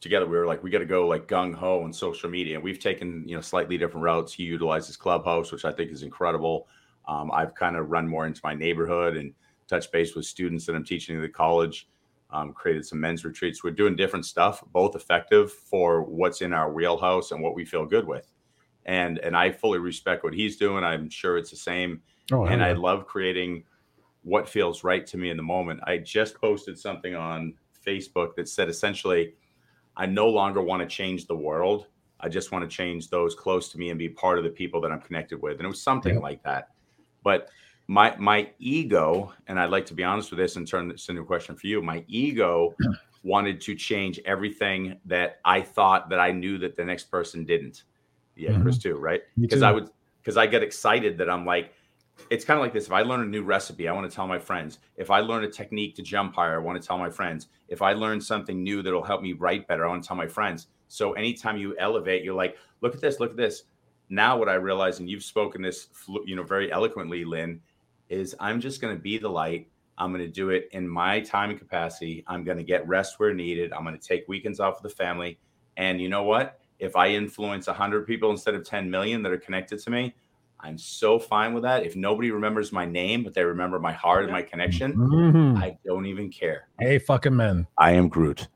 together, we were like, we got to go like gung ho on social media. And we've taken, you know, slightly different routes. He utilizes Clubhouse, which I think is incredible. Um, I've kind of run more into my neighborhood and touch base with students that I'm teaching at the college. Um, created some men's retreats. We're doing different stuff, both effective for what's in our wheelhouse and what we feel good with. And and I fully respect what he's doing. I'm sure it's the same. Oh, and hell I love creating what feels right to me in the moment. I just posted something on Facebook that said essentially, I no longer want to change the world. I just want to change those close to me and be part of the people that I'm connected with. And it was something like that. But my my ego, and I'd like to be honest with this and turn this into a question for you. My ego wanted to change everything that I thought that I knew that the next person didn't. Yeah, mm-hmm. Chris too, right? Because. I would because I get excited that I'm like, it's kind of like this. If I learn a new recipe, I want to tell my friends. If I learn a technique to jump higher, I want to tell my friends. If I learn something new that'll help me write better, I want to tell my friends. So anytime you elevate, you're like, look at this, look at this. Now what I realize, and you've spoken this, you know, very eloquently, Lynn, is I'm just going to be the light. I'm going to do it in my time and capacity. I'm going to get rest where needed. I'm going to take weekends off with the family. And you know what? If I influence 100 people instead of 10 million that are connected to me, I'm so fine with that. If nobody remembers my name, but they remember my heart and my connection, Mhm. I don't even care. Hey, fucking men. I am Groot.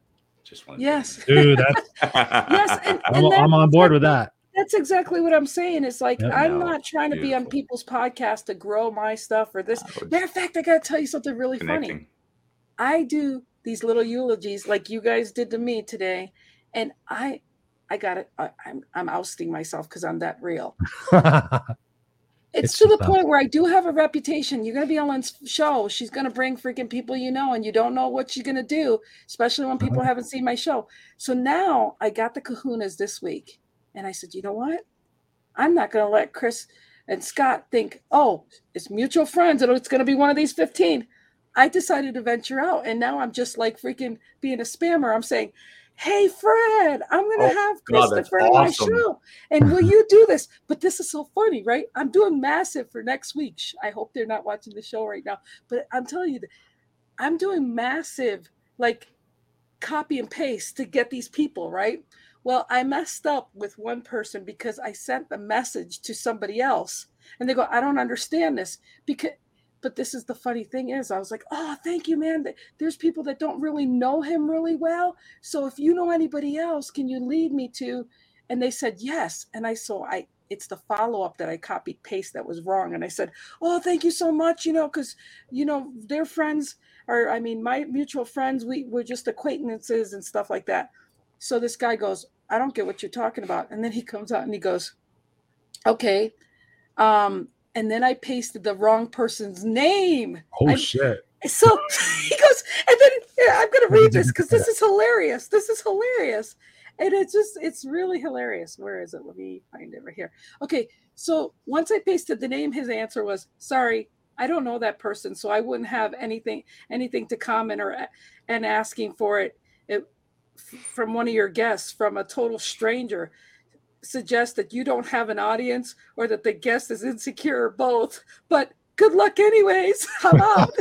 Just want Yes. Dude, that's, Yes. And, I'm, and I'm on board with that. That's exactly what I'm saying. It's like Yep. I'm No, not trying to be on people's podcast to grow my stuff or this. Matter of fact, I got to tell you something really funny. I do these little eulogies like you guys did to me today, and I, I got it. I, I'm I'm ousting myself because I'm that real. It's, It's to the just point where I do have a reputation. You're gonna be on Lynn's show. She's gonna bring freaking people you know, and you don't know what she's gonna do, especially when people haven't seen my show. So now I got the kahunas this week, and I said, you know what? I'm not gonna let Chris and Scott think, oh, it's mutual friends, and it's gonna be one of these 15. I decided to venture out, and now I'm just like freaking being a spammer. I'm saying, Hey Fred, I'm gonna Oh, have God, Christopher on my show. And will you do this? But this is so funny, right? I'm doing massive for next week. I hope they're not watching the show right now. But I'm telling you, I'm doing massive, like copy and paste to get these people, right? Well, I messed up with one person because I sent the message to somebody else and they go, I don't understand this because but this is the funny thing is I was like, oh, thank you, man. There's people that don't really know him really well. So if you know anybody else, can you lead me to? And they said yes. And I so I it's the follow-up that I copied paste that was wrong. And I said, Oh, thank you so much, you know, because you know, their friends are I mean, my mutual friends, we we're just acquaintances and stuff like that. So this guy goes, I don't get what you're talking about. And then he comes out and he goes, Okay. Um, and then I pasted the wrong person's name. Oh I- shit! So he goes, and then yeah, I'm going to read this because this is hilarious. This is hilarious. And it's just, it's really hilarious. Where is it? Let me find it right here. Okay. So once I pasted the name, his answer was, sorry, I don't know that person. So I wouldn't have anything, anything to comment or, and asking for it from one of your guests, from a total stranger suggests that you don't have an audience or that the guest is insecure or both. But good luck anyways. I'm out.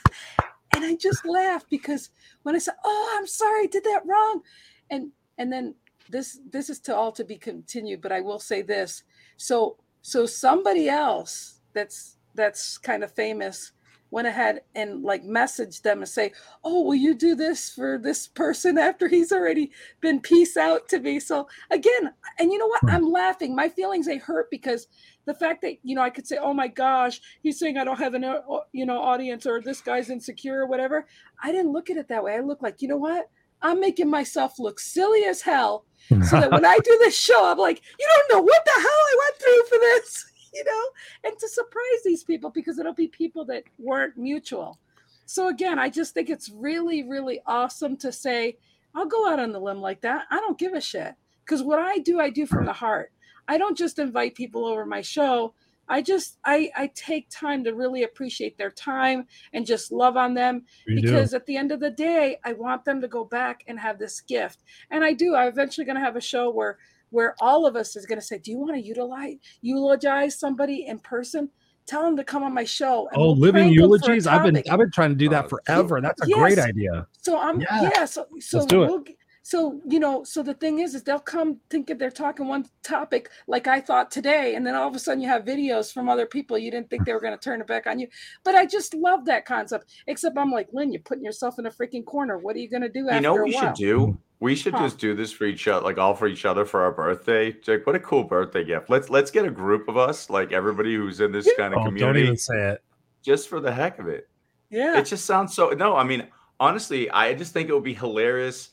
and I just laughed because when I said, "Oh, I'm sorry, I did that wrong," and and then this this is to all to be continued, but I will say this: so so somebody else that's that's kind of famous went ahead and like messaged them and say, "Oh, will you do this for this person after he's already been peace out to me?" So again, and you know what? I'm laughing. My feelings they hurt because the fact that you know I could say, "Oh my gosh, he's saying I don't have an uh, you know audience or this guy's insecure or whatever." I didn't look at it that way. I look like, you know what? I'm making myself look silly as hell so that when I do this show, I'm like, you don't know what the hell I went through for this, you know, and to surprise these people because it'll be people that weren't mutual. So again, I just think it's really, really awesome to say, I'll go out on the limb like that. I don't give a shit because what I do, I do from the heart. I don't just invite people over my show. I just I I take time to really appreciate their time and just love on them You do. because at the end of the day i want them to go back and have this gift and i do i'm eventually going to have a show where where all of us is going to say do you want to utilize eulogize somebody in person tell them to come on my show and Oh, we'll living prank them for a eulogies! I've been. I've been trying to do that Oh, forever, and that's a great idea. so i'm Yeah. yeah, so so Let's do it. we'll g- so you know so the thing is is they'll come thinking they're talking one topic like i thought today and then all of a sudden you have videos from other people you didn't think they were going to turn it back on you but i just love that concept except i'm like lynn you're putting yourself in a freaking corner what are you going to do after You know what a we while? should do? We should Huh. just do this for each other, like all for each other for our birthday. Like, what a cool birthday gift! Let's let's get a group of us, like everybody who's in this kind of Oh, don't community, even say it. just for the heck of it. yeah It just sounds so. No, I mean, honestly, I just think it would be hilarious.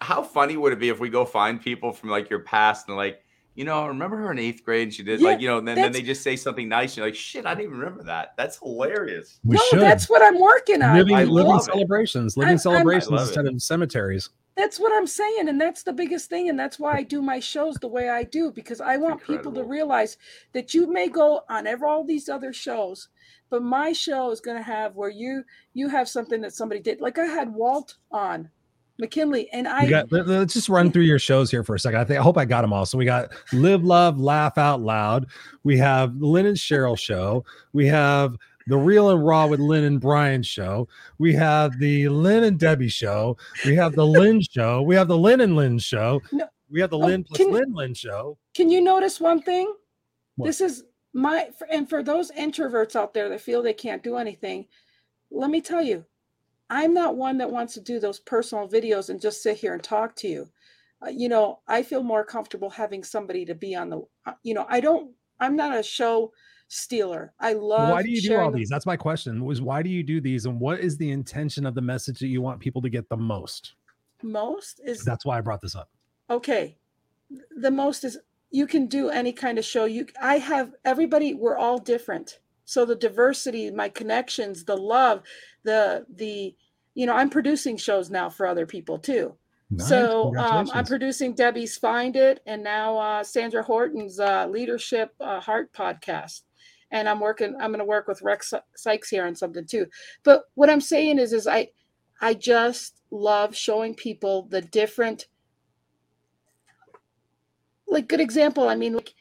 How funny would it be if we go find people from like your past and like, you know, remember her in eighth grade? And she did Yeah, like, you know, and then, then they just say something nice. You're like, shit, I didn't even remember that. That's hilarious. We no should that's what i'm working on living I living love it. celebrations, living I'm- celebrations I love instead it. of cemeteries. That's what I'm saying. And that's the biggest thing. And that's why I do my shows the way I do, because I want people to realize that you may go on ever all these other shows, but my show is going to have where you you have something that somebody did. Like I had Walt on McKinley, and I got, let, us just run through your shows here for a second. I think I hope I got them all. So we got Live, Love, Laugh Out Loud. We have the Lynn and Cheryl show. We have the Real and Raw with Lynn and Brian show. We have the Lynn and Debbie show. We have the Lynn show. We have the Lynn and Lynn show. No. We have the Oh, Lynn plus can- Lynn Lynn show. can you notice one thing? What? This is my and for those introverts out there that feel they can't do anything, let me tell you, I'm not one that wants to do those personal videos and just sit here and talk to you. Uh, you know, I feel more comfortable having somebody to be on the. uh, You know, I don't. I'm not a show stealer. I love. why do you do all the- these? That's my question. Was why do you do these, and what is the intention of the message that you want people to get the most? Most is That's why I brought this up. okay the most is you can do any kind of show you i have everybody we're all different so the diversity my connections the love the the you know i'm producing shows now for other people too Nice. so um, i'm producing debbie's find it and now uh, sandra horton's uh, leadership uh, heart podcast and i'm working i'm going to work with rex sykes here on something too but what i'm saying is is i I just love showing people the different like good example. I mean, like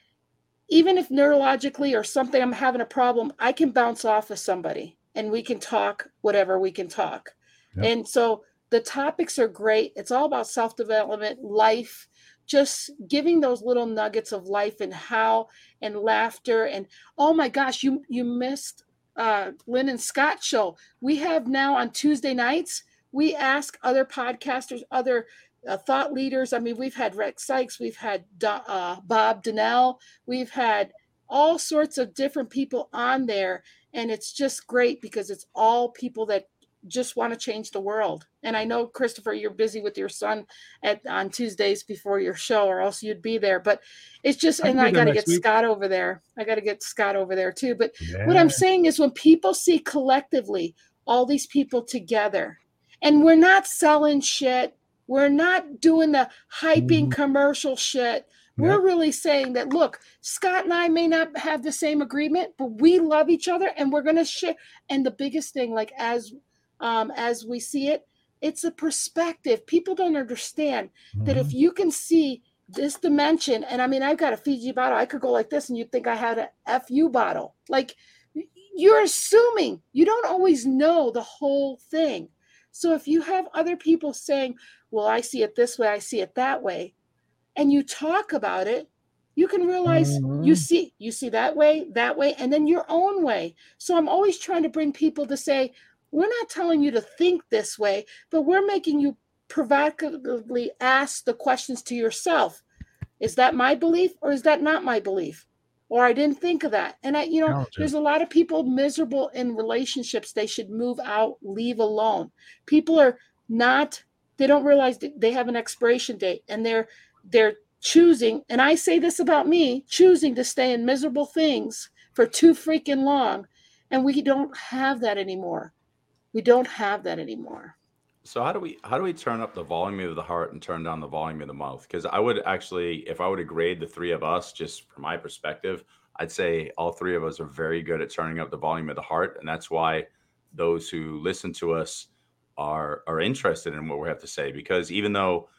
even if neurologically or something I'm having a problem, I can bounce off of somebody and we can talk whatever we can talk. Yep. And so the topics are great. It's all about self-development, life, just giving those little nuggets of life and how and laughter and oh my gosh, you you missed uh Lynn and Scott show. We have now on Tuesday nights, we ask other podcasters, other uh, thought leaders. I mean, we've had Rex Sykes, we've had uh, Bob Donnell, we've had all sorts of different people on there. And it's just great because it's all people that just want to change the world. And I know, Christopher, you're busy with your son at on Tuesdays before your show, or else you'd be there. But it's just, and I got to get week. Scott over there. I got to get Scott over there too. But yeah. what I'm saying is, when people see collectively all these people together, and we're not selling shit, we're not doing the hyping mm-hmm. commercial shit. We're really saying that look, Scott and I may not have the same agreement, but we love each other and we're gonna share. And the biggest thing, like as um, as we see it, it's a perspective. People don't understand mm-hmm. that if mm-hmm. you can see this dimension, and I mean, I've got a Fiji bottle, I could go like this, and you'd think I had a FU bottle. Like you're assuming you don't always know the whole thing. So if you have other people saying, well, I see it this way, I see it that way, and you talk about it, you can realize mm-hmm. you see you see that way, that way, and then your own way. So I'm always trying to bring people to say, we're not telling you to think this way, but we're making you provocatively ask the questions to yourself. Is that my belief or is that not my belief? Or I didn't think of that. And I, you know, there's a lot of people miserable in relationships. They should move out, leave alone. People are not they don't realize they have an expiration date and they're they're choosing and i say this about me choosing to stay in miserable things for too freaking long and we don't have that anymore we don't have that anymore so how do we how do we turn up the volume of the heart and turn down the volume of the mouth? Because i would actually if i were to grade the three of us just from my perspective i'd say all three of us are very good at turning up the volume of the heart and that's why those who listen to us are are interested in what we have to say. Because even though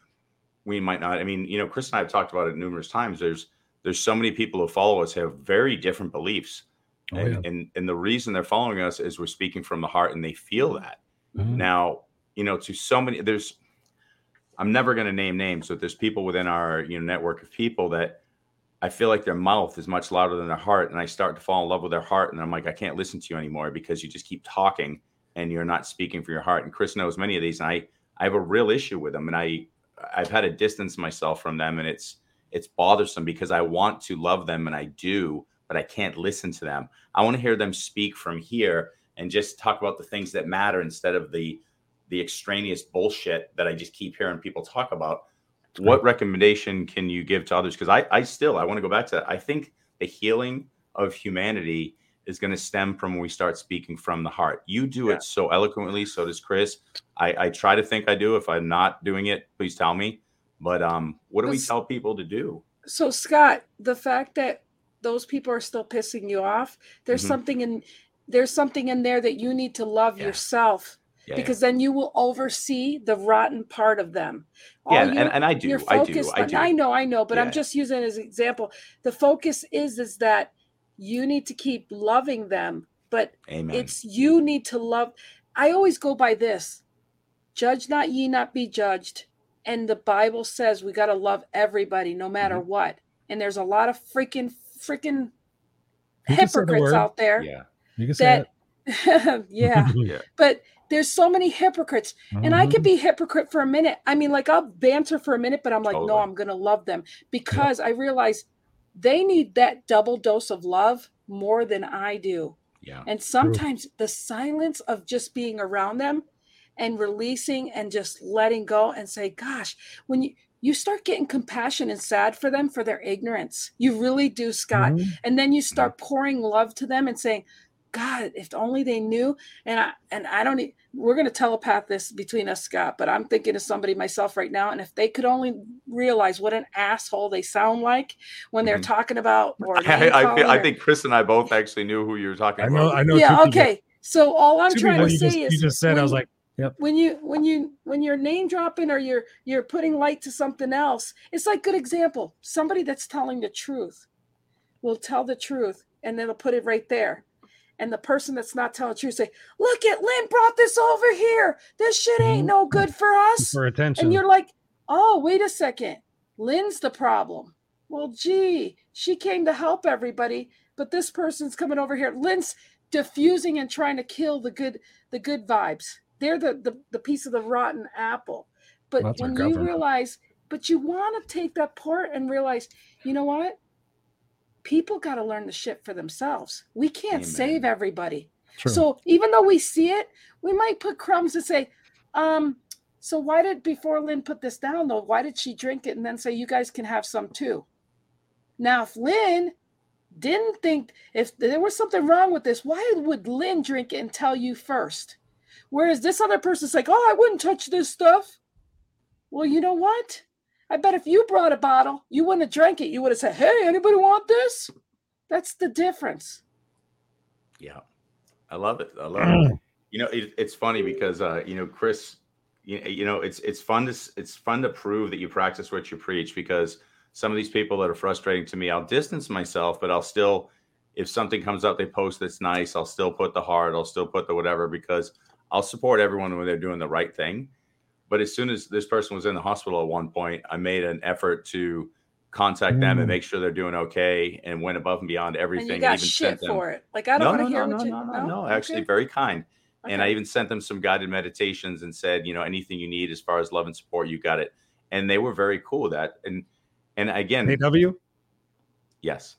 we might not i mean you know chris and i have talked about it numerous times. There's there's so many people who follow us have very different beliefs. Oh, and, yeah. and, and the reason they're following us is we're speaking from the heart and they feel that. Mm-hmm. now you know to so many there's i'm never going to name names but there's people within our you know network of people that i feel like their mouth is much louder than their heart and i start to fall in love with their heart and i'm like i can't listen to you anymore because you just keep talking and you're not speaking for your heart. And Chris knows many of these, and I I have a real issue with them, and I I've had to distance myself from them, and it's it's bothersome because I want to love them, and I do, but I can't listen to them. I want to hear them speak from here and just talk about the things that matter instead of the the extraneous bullshit that I just keep hearing people talk about. What recommendation can you give to others? Because I, I still I want to go back to that. I think the healing of humanity is going to stem from when we start speaking from the heart. You do yeah. it so eloquently, so does Chris. I, I try to think I do. If I'm not doing it, please tell me. But um, what do we tell people to do? So Scott, the fact that those people are still pissing you off, there's mm-hmm. something in there's something in there that you need to love yeah. yourself. Yeah, because then you will oversee the rotten part of them. All yeah, and, and I do, I do, I do. I know, I know, but I'm just using it as an example. The focus is is that you need to keep loving them but Amen. it's you need to love i always go by this judge not ye not be judged and the bible says we got to love everybody no matter mm-hmm. what and there's a lot of freaking freaking hypocrites out there yeah you can say that yeah. yeah but there's so many hypocrites mm-hmm. and i could mm-hmm. be hypocrite for a minute i mean like i'll banter for a minute but i'm like totally. no i'm gonna love them because yeah. i realize they need that double dose of love more than I do. Yeah. And sometimes True. the silence of just being around them and releasing and just letting go and say, gosh, when you you start getting compassion and sad for them for their ignorance. You really do, Scott. Mm-hmm. And then you start pouring love to them and saying, God, if only they knew. And I and I don't. We're going to telepath this between us, Scott. But I'm thinking of somebody myself right now, and if they could only realize what an asshole they sound like when they're mm-hmm. talking about. Or I, I, I, think Chris and I both actually knew who you were talking I know, about. I know. Yeah. Okay. So all I'm trying to say you is you just said I was like, Yep. When you when you when you're name dropping or you're you're putting light to something else, it's like good example. Somebody that's telling the truth will tell the truth and then they'll put it right there. And the person that's not telling the truth say, "Look at Lynn brought this over here. This shit ain't mm-hmm. no good for us." For attention. And you're like, "Oh, wait a second. Lynn's the problem." Well, gee, she came to help everybody, but this person's coming over here. Lynn's diffusing and trying to kill the good the good vibes. They're the the, the piece of the rotten apple. But when you realize, but you want to take that part and realize, you know what? People got to learn the shit for themselves. We can't Amen. save everybody. True. So even though we see it, we might put crumbs and say, um, so why did before Lynn put this down though? Why did she drink it and then say you guys can have some too? Now, if Lynn didn't think if there was something wrong with this, why would Lynn drink it and tell you first? Whereas this other person's like, oh, I wouldn't touch this stuff. Well, you know what? I bet if you brought a bottle, you wouldn't have drank it. You would have said, hey, anybody want this? That's the difference. Yeah, I love it. I love it. You know, it, it's funny because uh, you know, Chris, you, you know, it's it's fun to it's fun to prove that you practice what you preach because some of these people that are frustrating to me, I'll distance myself, but I'll still, if something comes up, they post that's nice, I'll still put the heart, I'll still put the whatever because I'll support everyone when they're doing the right thing. But as soon as this person was in the hospital at one point, I made an effort to contact them and Mm. make sure they're doing okay and went above and beyond everything. and you got even shit sent them- for it. Like I don't want to hear no, what no, you no, no, no, Okay. Actually, very kind. And I even sent them some guided meditations and said, you know, anything you need as far as love and support, you got it. And they were very cool with that. And and again, AW? yes,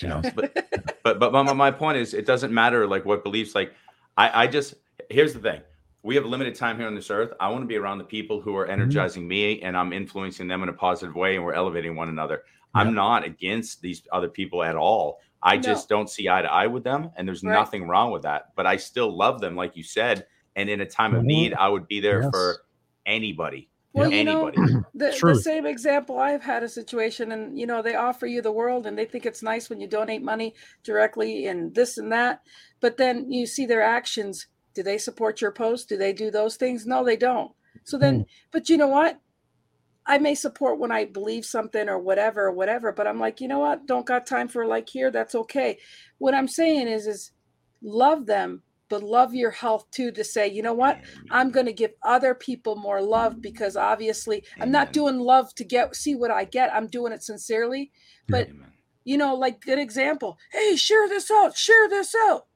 You know, but but but my, my point is, it doesn't matter like what beliefs. Like I I just here's the thing. We have limited time here on this earth. I want to be around the people who are Mm-hmm. energizing me, and I'm influencing them in a positive way, and we're elevating one another. I'm not against these other people at all. I No. just don't see eye to eye with them, and there's Right. nothing wrong with that. But I still love them, like you said. And in a time of Mhm. need, I would be there Yes. for anybody. Well, you know, anybody. the, the same example I've had a situation, and you know, they offer you the world and they think it's nice when you donate money directly and this and that. But then you see their actions. Do they support your post? Do they do those things? No, they don't. So then, hmm. but you know what? I may support when I believe something or whatever, or whatever, but I'm like, you know what? Don't got time for like here. That's okay. What I'm saying is, is love them, but love your health too. To say, you know what? I'm going to give other people more love because obviously I'm not doing love to get see what I get. I'm doing it sincerely. But Amen. you know, like good example. Hey, share this out. Share this out.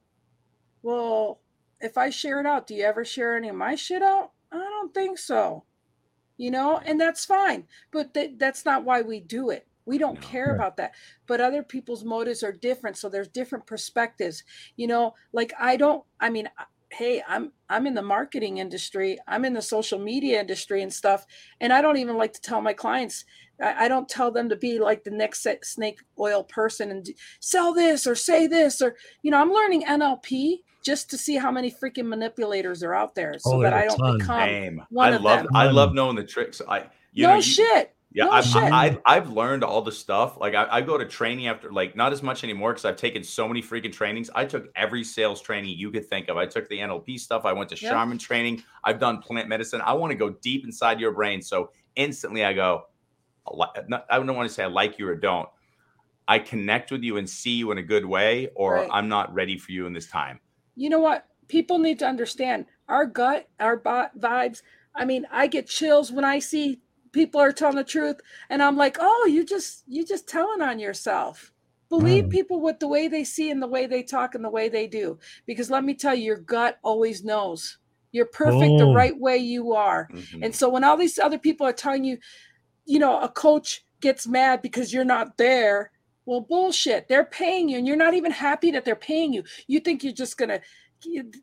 Well, if I share it out, do you ever share any of my shit out? I don't think so. You know, and that's fine. But th- that's not why we do it. We don't No. care Right. about that. But other people's motives are different, so there's different perspectives. You know, like I don't. I mean, hey, I'm I'm in the marketing industry. I'm in the social media industry and stuff. And I don't even like to tell my clients. I, I don't tell them to be like the next snake oil person and d- sell this or say this or you know. I'm learning NLP just to see how many freaking manipulators are out there, so Oh, that there are I a don't ton. become. Same. one I of love them. I love Ton. knowing the tricks. I you no know you- shit. Yeah, No I've, shit. I've I've learned all the stuff. Like I, I go to training after like not as much anymore because I've taken so many freaking trainings. I took every sales training you could think of. I took the NLP stuff. I went to Yep. shaman training. I've done plant medicine. I want to go deep inside your brain. So instantly I go, I li- not- I don't want to say I like you or don't. I connect with you and see you in a good way, or Right. I'm not ready for you in this time. you know what people need to understand our gut our vibes i mean i get chills when i see people are telling the truth and i'm like oh you just you just telling on yourself believe Mm. people with the way they see and the way they talk and the way they do because let me tell you your gut always knows you're perfect the right way you are Mhm. and so when all these other people are telling you, you know, a coach gets mad because you're not there, well, bullshit. They're paying you and you're not even happy that they're paying you. You think you're just going to,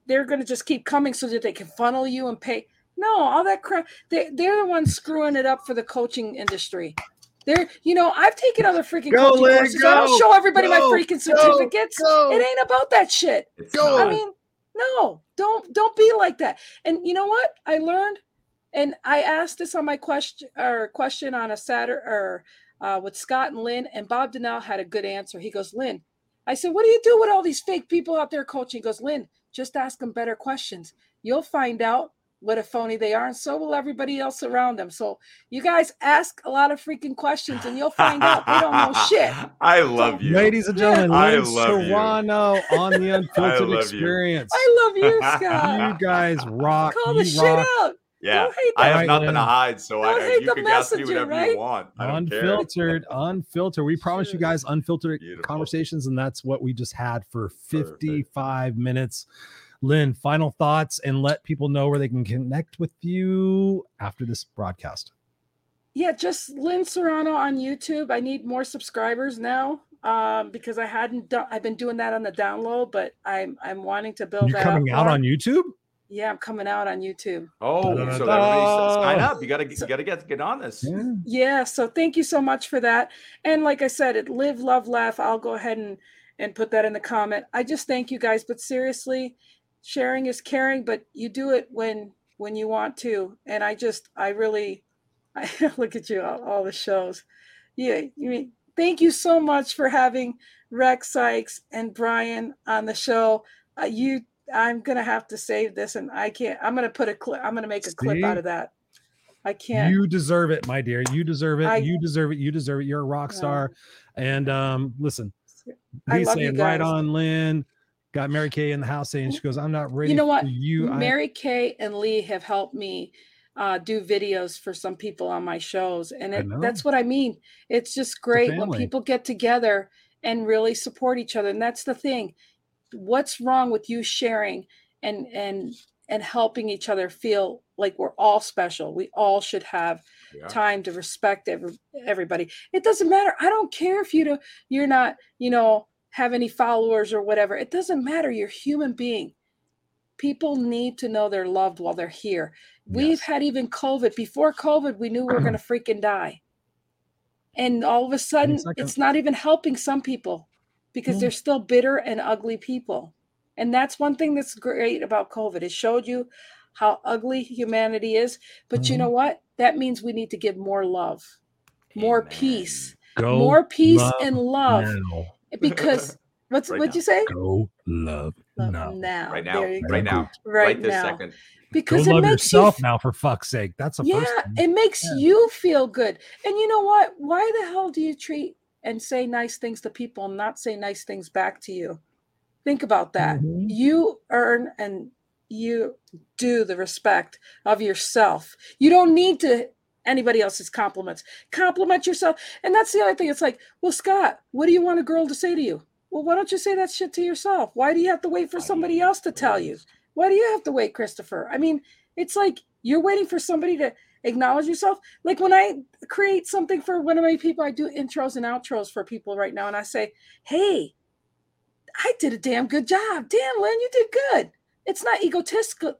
they're going to just keep coming so that they can funnel you and pay. No, all that crap. They, they're the ones screwing it up for the coaching industry. They're, you know, I've taken other freaking Go, coaching Lynn, courses. I don't show everybody my freaking certificates. go. It ain't about that shit. Go. I mean, no, don't don't be like that. And you know what? I learned, and I asked this on my question or question on a Saturday or uh, with Scott and Lynn, and Bob Donnell had a good answer. He goes, Lynn, I said, what do you do with all these fake people out there coaching? He goes, Lynn, just ask them better questions. you'll find out what a phony they are, and so will everybody else around them. So you guys ask a lot of freaking questions, and you'll find out they don't know shit. I love you. Ladies and gentlemen, I Lynn love you. Serrano on the Unfiltered love you. Experience. I love you, Scott. You guys rock. Call you the shit rock. out. Yeah. I that. have nothing to hide, so Don't I, hate you can ask me whatever right? you want. I don't. Unfiltered, unfiltered. We promise you guys unfiltered Beautiful. conversations, and that's what we just had for Perfect. 55 minutes. Lynn, final thoughts and let people know where they can connect with you after this broadcast. Yeah, just Lynn Serrano on YouTube. I need more subscribers now um, because I hadn't done. I've been doing that on the download, but I'm I'm wanting to build You're that. coming up out more. on YouTube? Yeah, I'm coming out on YouTube. Oh, so everybody Da-da-da-da. sign up. You gotta you gotta get get on this. Yeah. Yeah, so thank you so much for that. And like I said, it live, love, laugh. I'll go ahead and and put that in the comment. I just thank you guys, but seriously, sharing is caring, but you do it when when you want to. And I just I really I look at you all, all the shows. Yeah, you mean thank you so much for having Rex Sykes and Brian on the show. Uh, you I'm gonna have to save this and I can't I'm gonna put a clip I'm gonna make a clip out of that. I can't You deserve it, my dear. You deserve it. I- you deserve it. You deserve it. You're a rock star. And um, listen, he's saying right on, Lynn. Got Mary Kay in the house saying she goes, I'm not ready. you know what you. I- mary kay and lee have helped me uh, do videos for some people on my shows and it, that's what i mean it's just great when people get together and really support each other and that's the thing what's wrong with you sharing and and and helping each other feel like we're all special. We all should have Yeah. time to respect every, everybody. It doesn't matter. I don't care if you do you're not you know have any followers or whatever. It doesn't matter. You're human being. People need to know they're loved while they're here. We've had even covid. Before covid we knew we were going to freaking die. And all of a sudden it's not even helping some people because No. they're still bitter and ugly people and that's one thing that's great about covid it showed you how ugly humanity is but you Mhm. know what that means we need to give more love more peace Go more peace love and love now. because what's Right what'd now. you say Go love Love now. now Right now. Right go. now. right, Right this now second. Go because it love makes you yourself f- now, for fuck's sake. That's the yeah first thing. it makes Yeah. you feel good and you know what why the hell do you treat and say nice things to people and not say nice things back to you. Think about that. Mhm. you earn and you do the respect of yourself. You don't need to anybody else's compliments. Compliment yourself. And that's the other thing. It's like well scott what do you want a girl to say to you? Well why don't you say that shit to yourself? Why do you have to wait for somebody else to tell you? why do you have to wait christopher? I mean it's like you're waiting for somebody to acknowledge yourself. Like when i create something for one of my people i do intros and outros for people right now and i say hey i did a damn good job. Damn lynn you did good. It's not egotistical.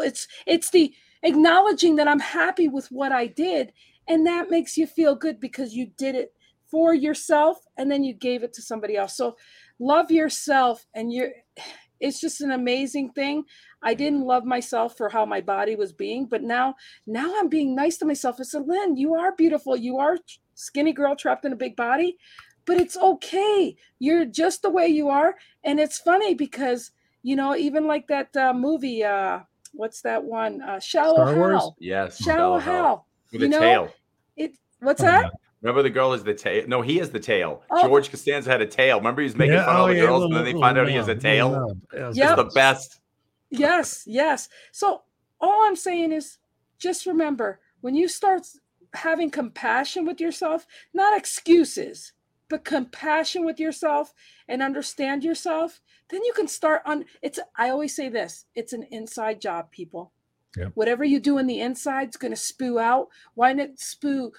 It's it's the acknowledging that i'm happy with what i did and that makes you feel good because you did it for yourself and then you gave it to somebody else. So love yourself and you're it's just an amazing thing. I didn't love myself for how my body was being but now now i'm being nice to myself. I said lynn you are beautiful. You are skinny girl trapped in a big body but it's okay. You're just the way you are. And it's funny because you know even like that uh, movie uh what's that one? Uh shallow Star Wars? hal Yes. shallow Hal. hal With you know, tail. it what's Oh, that Remember the girl is the tail? No, he is the tail. Oh. George Costanza had a tail. Remember he was making Yeah, fun of oh, the yeah, girls, little- and then they little find out he has a tail. Yeah, Yep. It's the best. yes yes so all i'm saying is just remember when you start having compassion with yourself not excuses but compassion with yourself and understand yourself then you can start on it's i always say this it's an inside job people Yep. whatever you do in the inside is going to spew out why not spew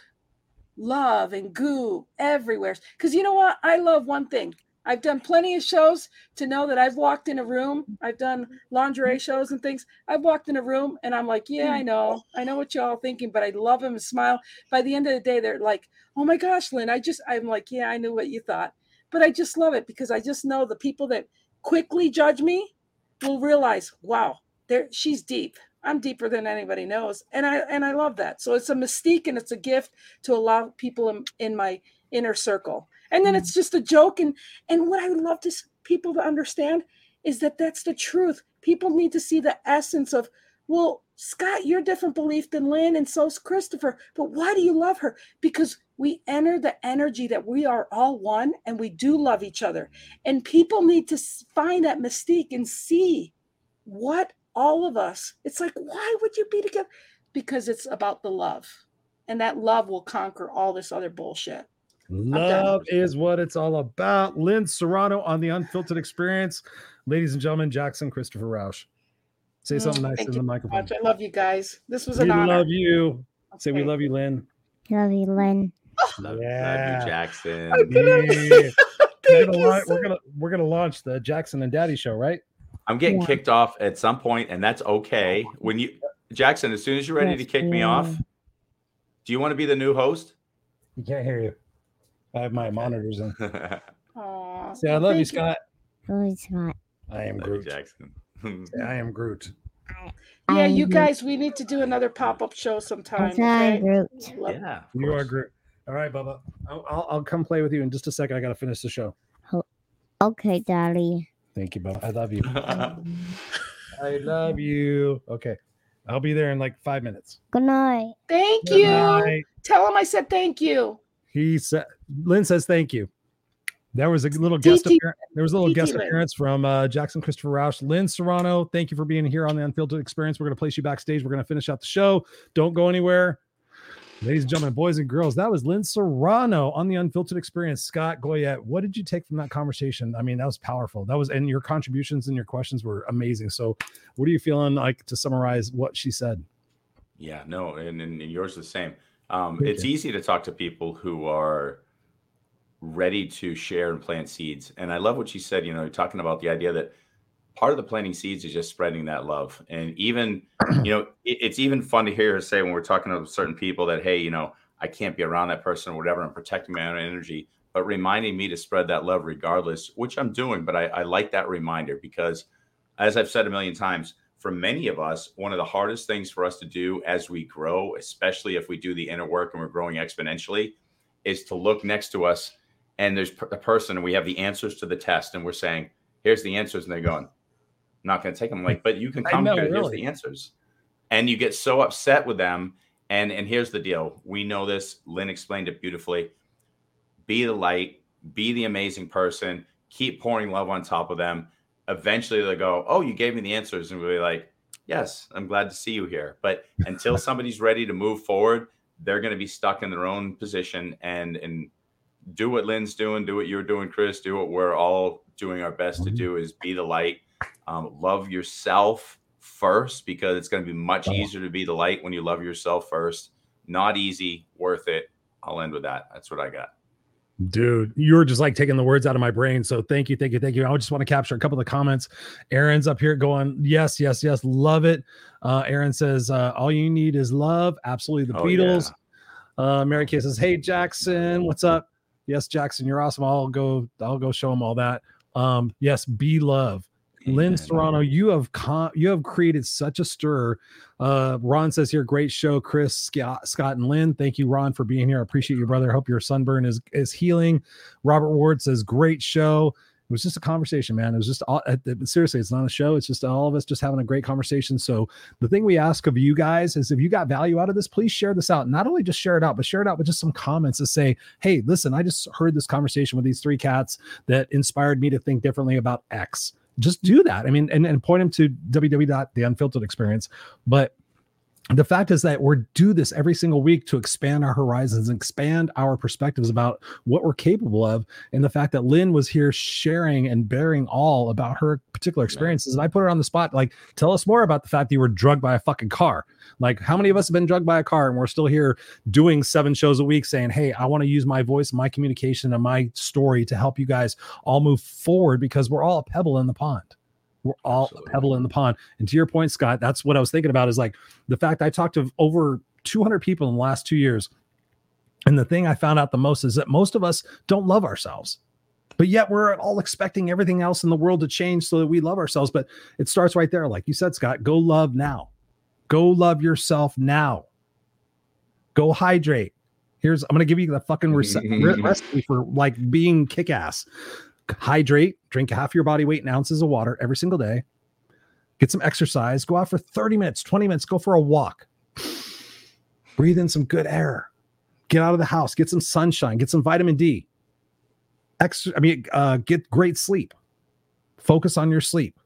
love and goo everywhere. Because you know what? I love one thing. I've done plenty of shows to know that i've walked in a room. I've done lingerie mm-hmm. shows and things. I've walked in a room and i'm like yeah i mm-hmm. know. I know what y'all thinking but i love them and smile. By the end of the day they're like oh my gosh lynn i just i'm like yeah i knew what you thought. But i just love it because i just know the people that quickly judge me will realize wow there she's deep i'm deeper than anybody knows and i and i love that so it's a mystique and it's a gift to allow people in, in my inner circle and then mm. it's just a joke and and what i would love to people to understand is that that's the truth People need to see the essence of, well, Scott, you're different belief than Lynn, and so's Christopher. But why do you love her? Because we enter the energy that we are all one and we do love each other. And people need to find that mystique and see what all of us, it's like, why would you be together? Because it's about the love. And that love will conquer all this other bullshit. Love is what it's all about. Lynn Serrano on the Unfiltered Experience. Ladies and gentlemen, Jackson Christopher Rausch. Say Mm, something nice thank in the microphone. much. I love you guys. This was We an honor. love you. Say we love you, Lynn. Love you, Lynn. Love, love you, Jackson. I couldn't- Yeah. We're gonna, you launch, so we're gonna we're gonna launch the Jackson and Daddy show, right? I'm getting Yeah. kicked off at some point, and that's okay. When you, Jackson, as soon as you're ready to Yes, kick me off, do you want to be the new host? You can't hear you. I have my monitors in. Aw, Say I love you, Scott. Love you, Scott. I am Love Groot. Jackson. I am Groot. Yeah, you guys, we need to do another pop up show sometime. Okay? Groot. Yeah, of You are. Groot. All right, Bubba. I'll, I'll, I'll come play with you in just a second. I gotta finish the show. Okay, Daddy. Thank you, Bubba. I love you. I love you. Okay. I'll be there in like five minutes. Good night. Thank Good you. night. Tell him I said thank you. He said, Lynn says thank you. There was a little guest TT appearance. There was a little TT guest Lynn. appearance from uh, Jackson Christopher Rausch. Lynn Serrano, thank you for being here on the Unfiltered Experience. We're going to place you backstage. We're going to finish out the show. Don't go anywhere. Ladies and gentlemen, boys and girls, that was Lynn Serrano on the Unfiltered Experience. Scott Goyette, what did you take from that conversation? I mean, that was powerful. That was, and your contributions and your questions were amazing. So, what are you feeling like to summarize what she said? Yeah, no, and, and yours the same. Um, it's you. easy to talk to people who are ready to share and plant seeds. And I love what she said. You know, talking about the idea that part of the planting seeds is just spreading that love. And even, you know, it, it's even fun to hear her say when we're talking to certain people that, hey, you know, I can't be around that person or whatever. I'm protecting my own energy, but reminding me to spread that love regardless, which I'm doing. But I, I like that reminder because, as I've said a million times, for many of us, one of the hardest things for us to do as we grow, especially if we do the inner work and we're growing exponentially, is to look next to us and there's a person and we have the answers to the test and we're saying, here's the answers. And they're going, not going to take them. Like, hmm. but you can come know, here. Here's the answers. And you get so upset with them. And, and here's the deal. We know this. Lynn explained it beautifully. Be the light, be the amazing person, keep pouring love on top of them. Eventually they'll go, Oh, you gave me the answers. And we'll be like, Yes, I'm glad to see you here. But until somebody's ready to move forward, they're going to be stuck in their own position and and do what Lynn's doing, do what you're doing, Chris, do what we're all doing our best to mm-hmm. do is be the light. Um, love yourself first because it's going to be much easier to be the light when you love yourself first. Not easy, worth it. I'll end with that. That's what I got. Dude, you were just like taking the words out of my brain. So thank you, thank you, thank you. I just want to capture a couple of the comments. Aaron's up here going, yes, yes, yes, love it. Uh, Aaron says, uh, all you need is love. Absolutely, the Oh, Beatles. Uh, Mary Kay says, hey Jackson, what's up? Yes, Jackson, you're awesome. I'll go, I'll go show him all that. Um, yes, be love. Lynn. Serrano, you have con- you have created such a stir. Uh, Ron says here, great show, Chris, Scott, Scott, and Lynn. Thank you, Ron, for being here. I appreciate you, brother. Hope your sunburn is is healing. Robert Ward says, great show. It was just a conversation, man. It was just all, seriously, it's not a show. It's just all of us just having a great conversation. So the thing we ask of you guys is if you got value out of this, please share this out. Not only just share it out, but share it out with just some comments to say, hey, listen, I just heard this conversation with these three cats that inspired me to think differently about X just do that. I mean, and, and point them to www.theunfiltered experience. But the fact is that we're do this every single week to expand our horizons and expand our perspectives about what we're capable of. And the fact that Lynn was here sharing and bearing all about her particular experiences. And I put her on the spot, like, tell us more about the fact that you were drugged by a fucking car. Like, how many of us have been drugged by a car and we're still here doing seven shows a week saying, Hey, I want to use my voice, my communication, and my story to help you guys all move forward because we're all a pebble in the pond. We're all Absolutely. a pebble in the pond. And to your point, Scott, that's what I was thinking about is like the fact I talked to over 200 people in the last two years. And the thing I found out the most is that most of us don't love ourselves. But yet we're all expecting everything else in the world to change so that we love ourselves. But it starts right there. Like you said, Scott, go love now. Go love yourself now. Go hydrate. Here's I'm gonna give you the fucking recipe for like being kick ass. Hydrate, drink half your body weight in ounces of water every single day. get some exercise, go out for 30 minutes, 20 minutes, go for a walk, breathe in some good air, get out of the house, get some sunshine, get some vitamin D. Extra, I mean, uh, get great sleep. Focus on your sleep.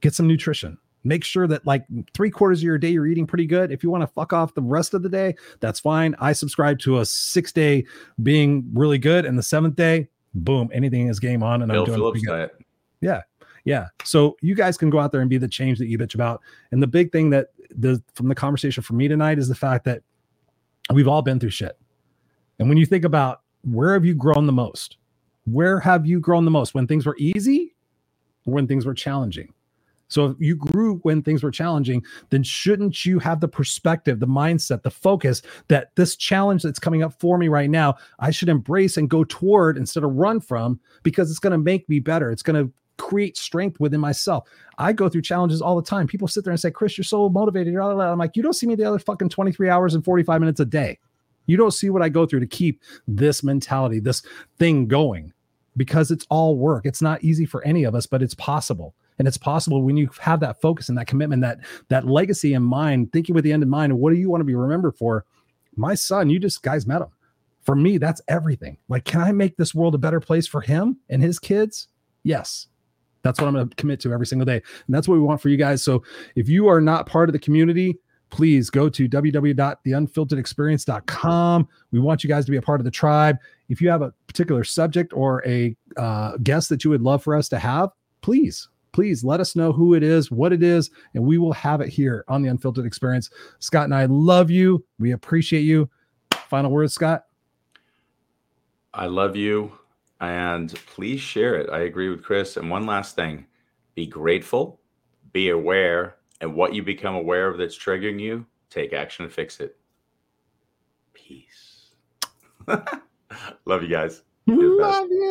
Get some nutrition. Make sure that like three quarters of your day you're eating pretty good. If you want to fuck off the rest of the day, that's fine. I subscribe to a six day being really good, and the seventh day, boom, anything is game on, and Bill I'm doing Phillips diet. Yeah. Yeah. So you guys can go out there and be the change that you bitch about. And the big thing that the from the conversation for me tonight is the fact that we've all been through shit. And when you think about where have you grown the most? Where have you grown the most? When things were easy or when things were challenging? So if you grew when things were challenging, then shouldn't you have the perspective, the mindset, the focus that this challenge that's coming up for me right now, I should embrace and go toward instead of run from because it's going to make me better. It's going to create strength within myself. I go through challenges all the time. People sit there and say, Chris, you're so motivated. I'm like, you don't see me the other fucking 23 hours and 45 minutes a day. You don't see what I go through to keep this mentality, this thing going because it's all work. It's not easy for any of us, but it's possible. And it's possible when you have that focus and that commitment, that that legacy in mind, thinking with the end in mind, what do you want to be remembered for? My son, you just guys met him. For me, that's everything. Like, can I make this world a better place for him and his kids? Yes. That's what I'm going to commit to every single day. And that's what we want for you guys. So if you are not part of the community, please go to www.theunfilteredexperience.com. We want you guys to be a part of the tribe. If you have a particular subject or a uh, guest that you would love for us to have, please, please let us know who it is, what it is, and we will have it here on the Unfiltered Experience. Scott and I love you. We appreciate you. Final words, Scott. I love you. And please share it. I agree with Chris. And one last thing be grateful, be aware, and what you become aware of that's triggering you, take action and fix it. Peace. love you guys. You're the best. Love you.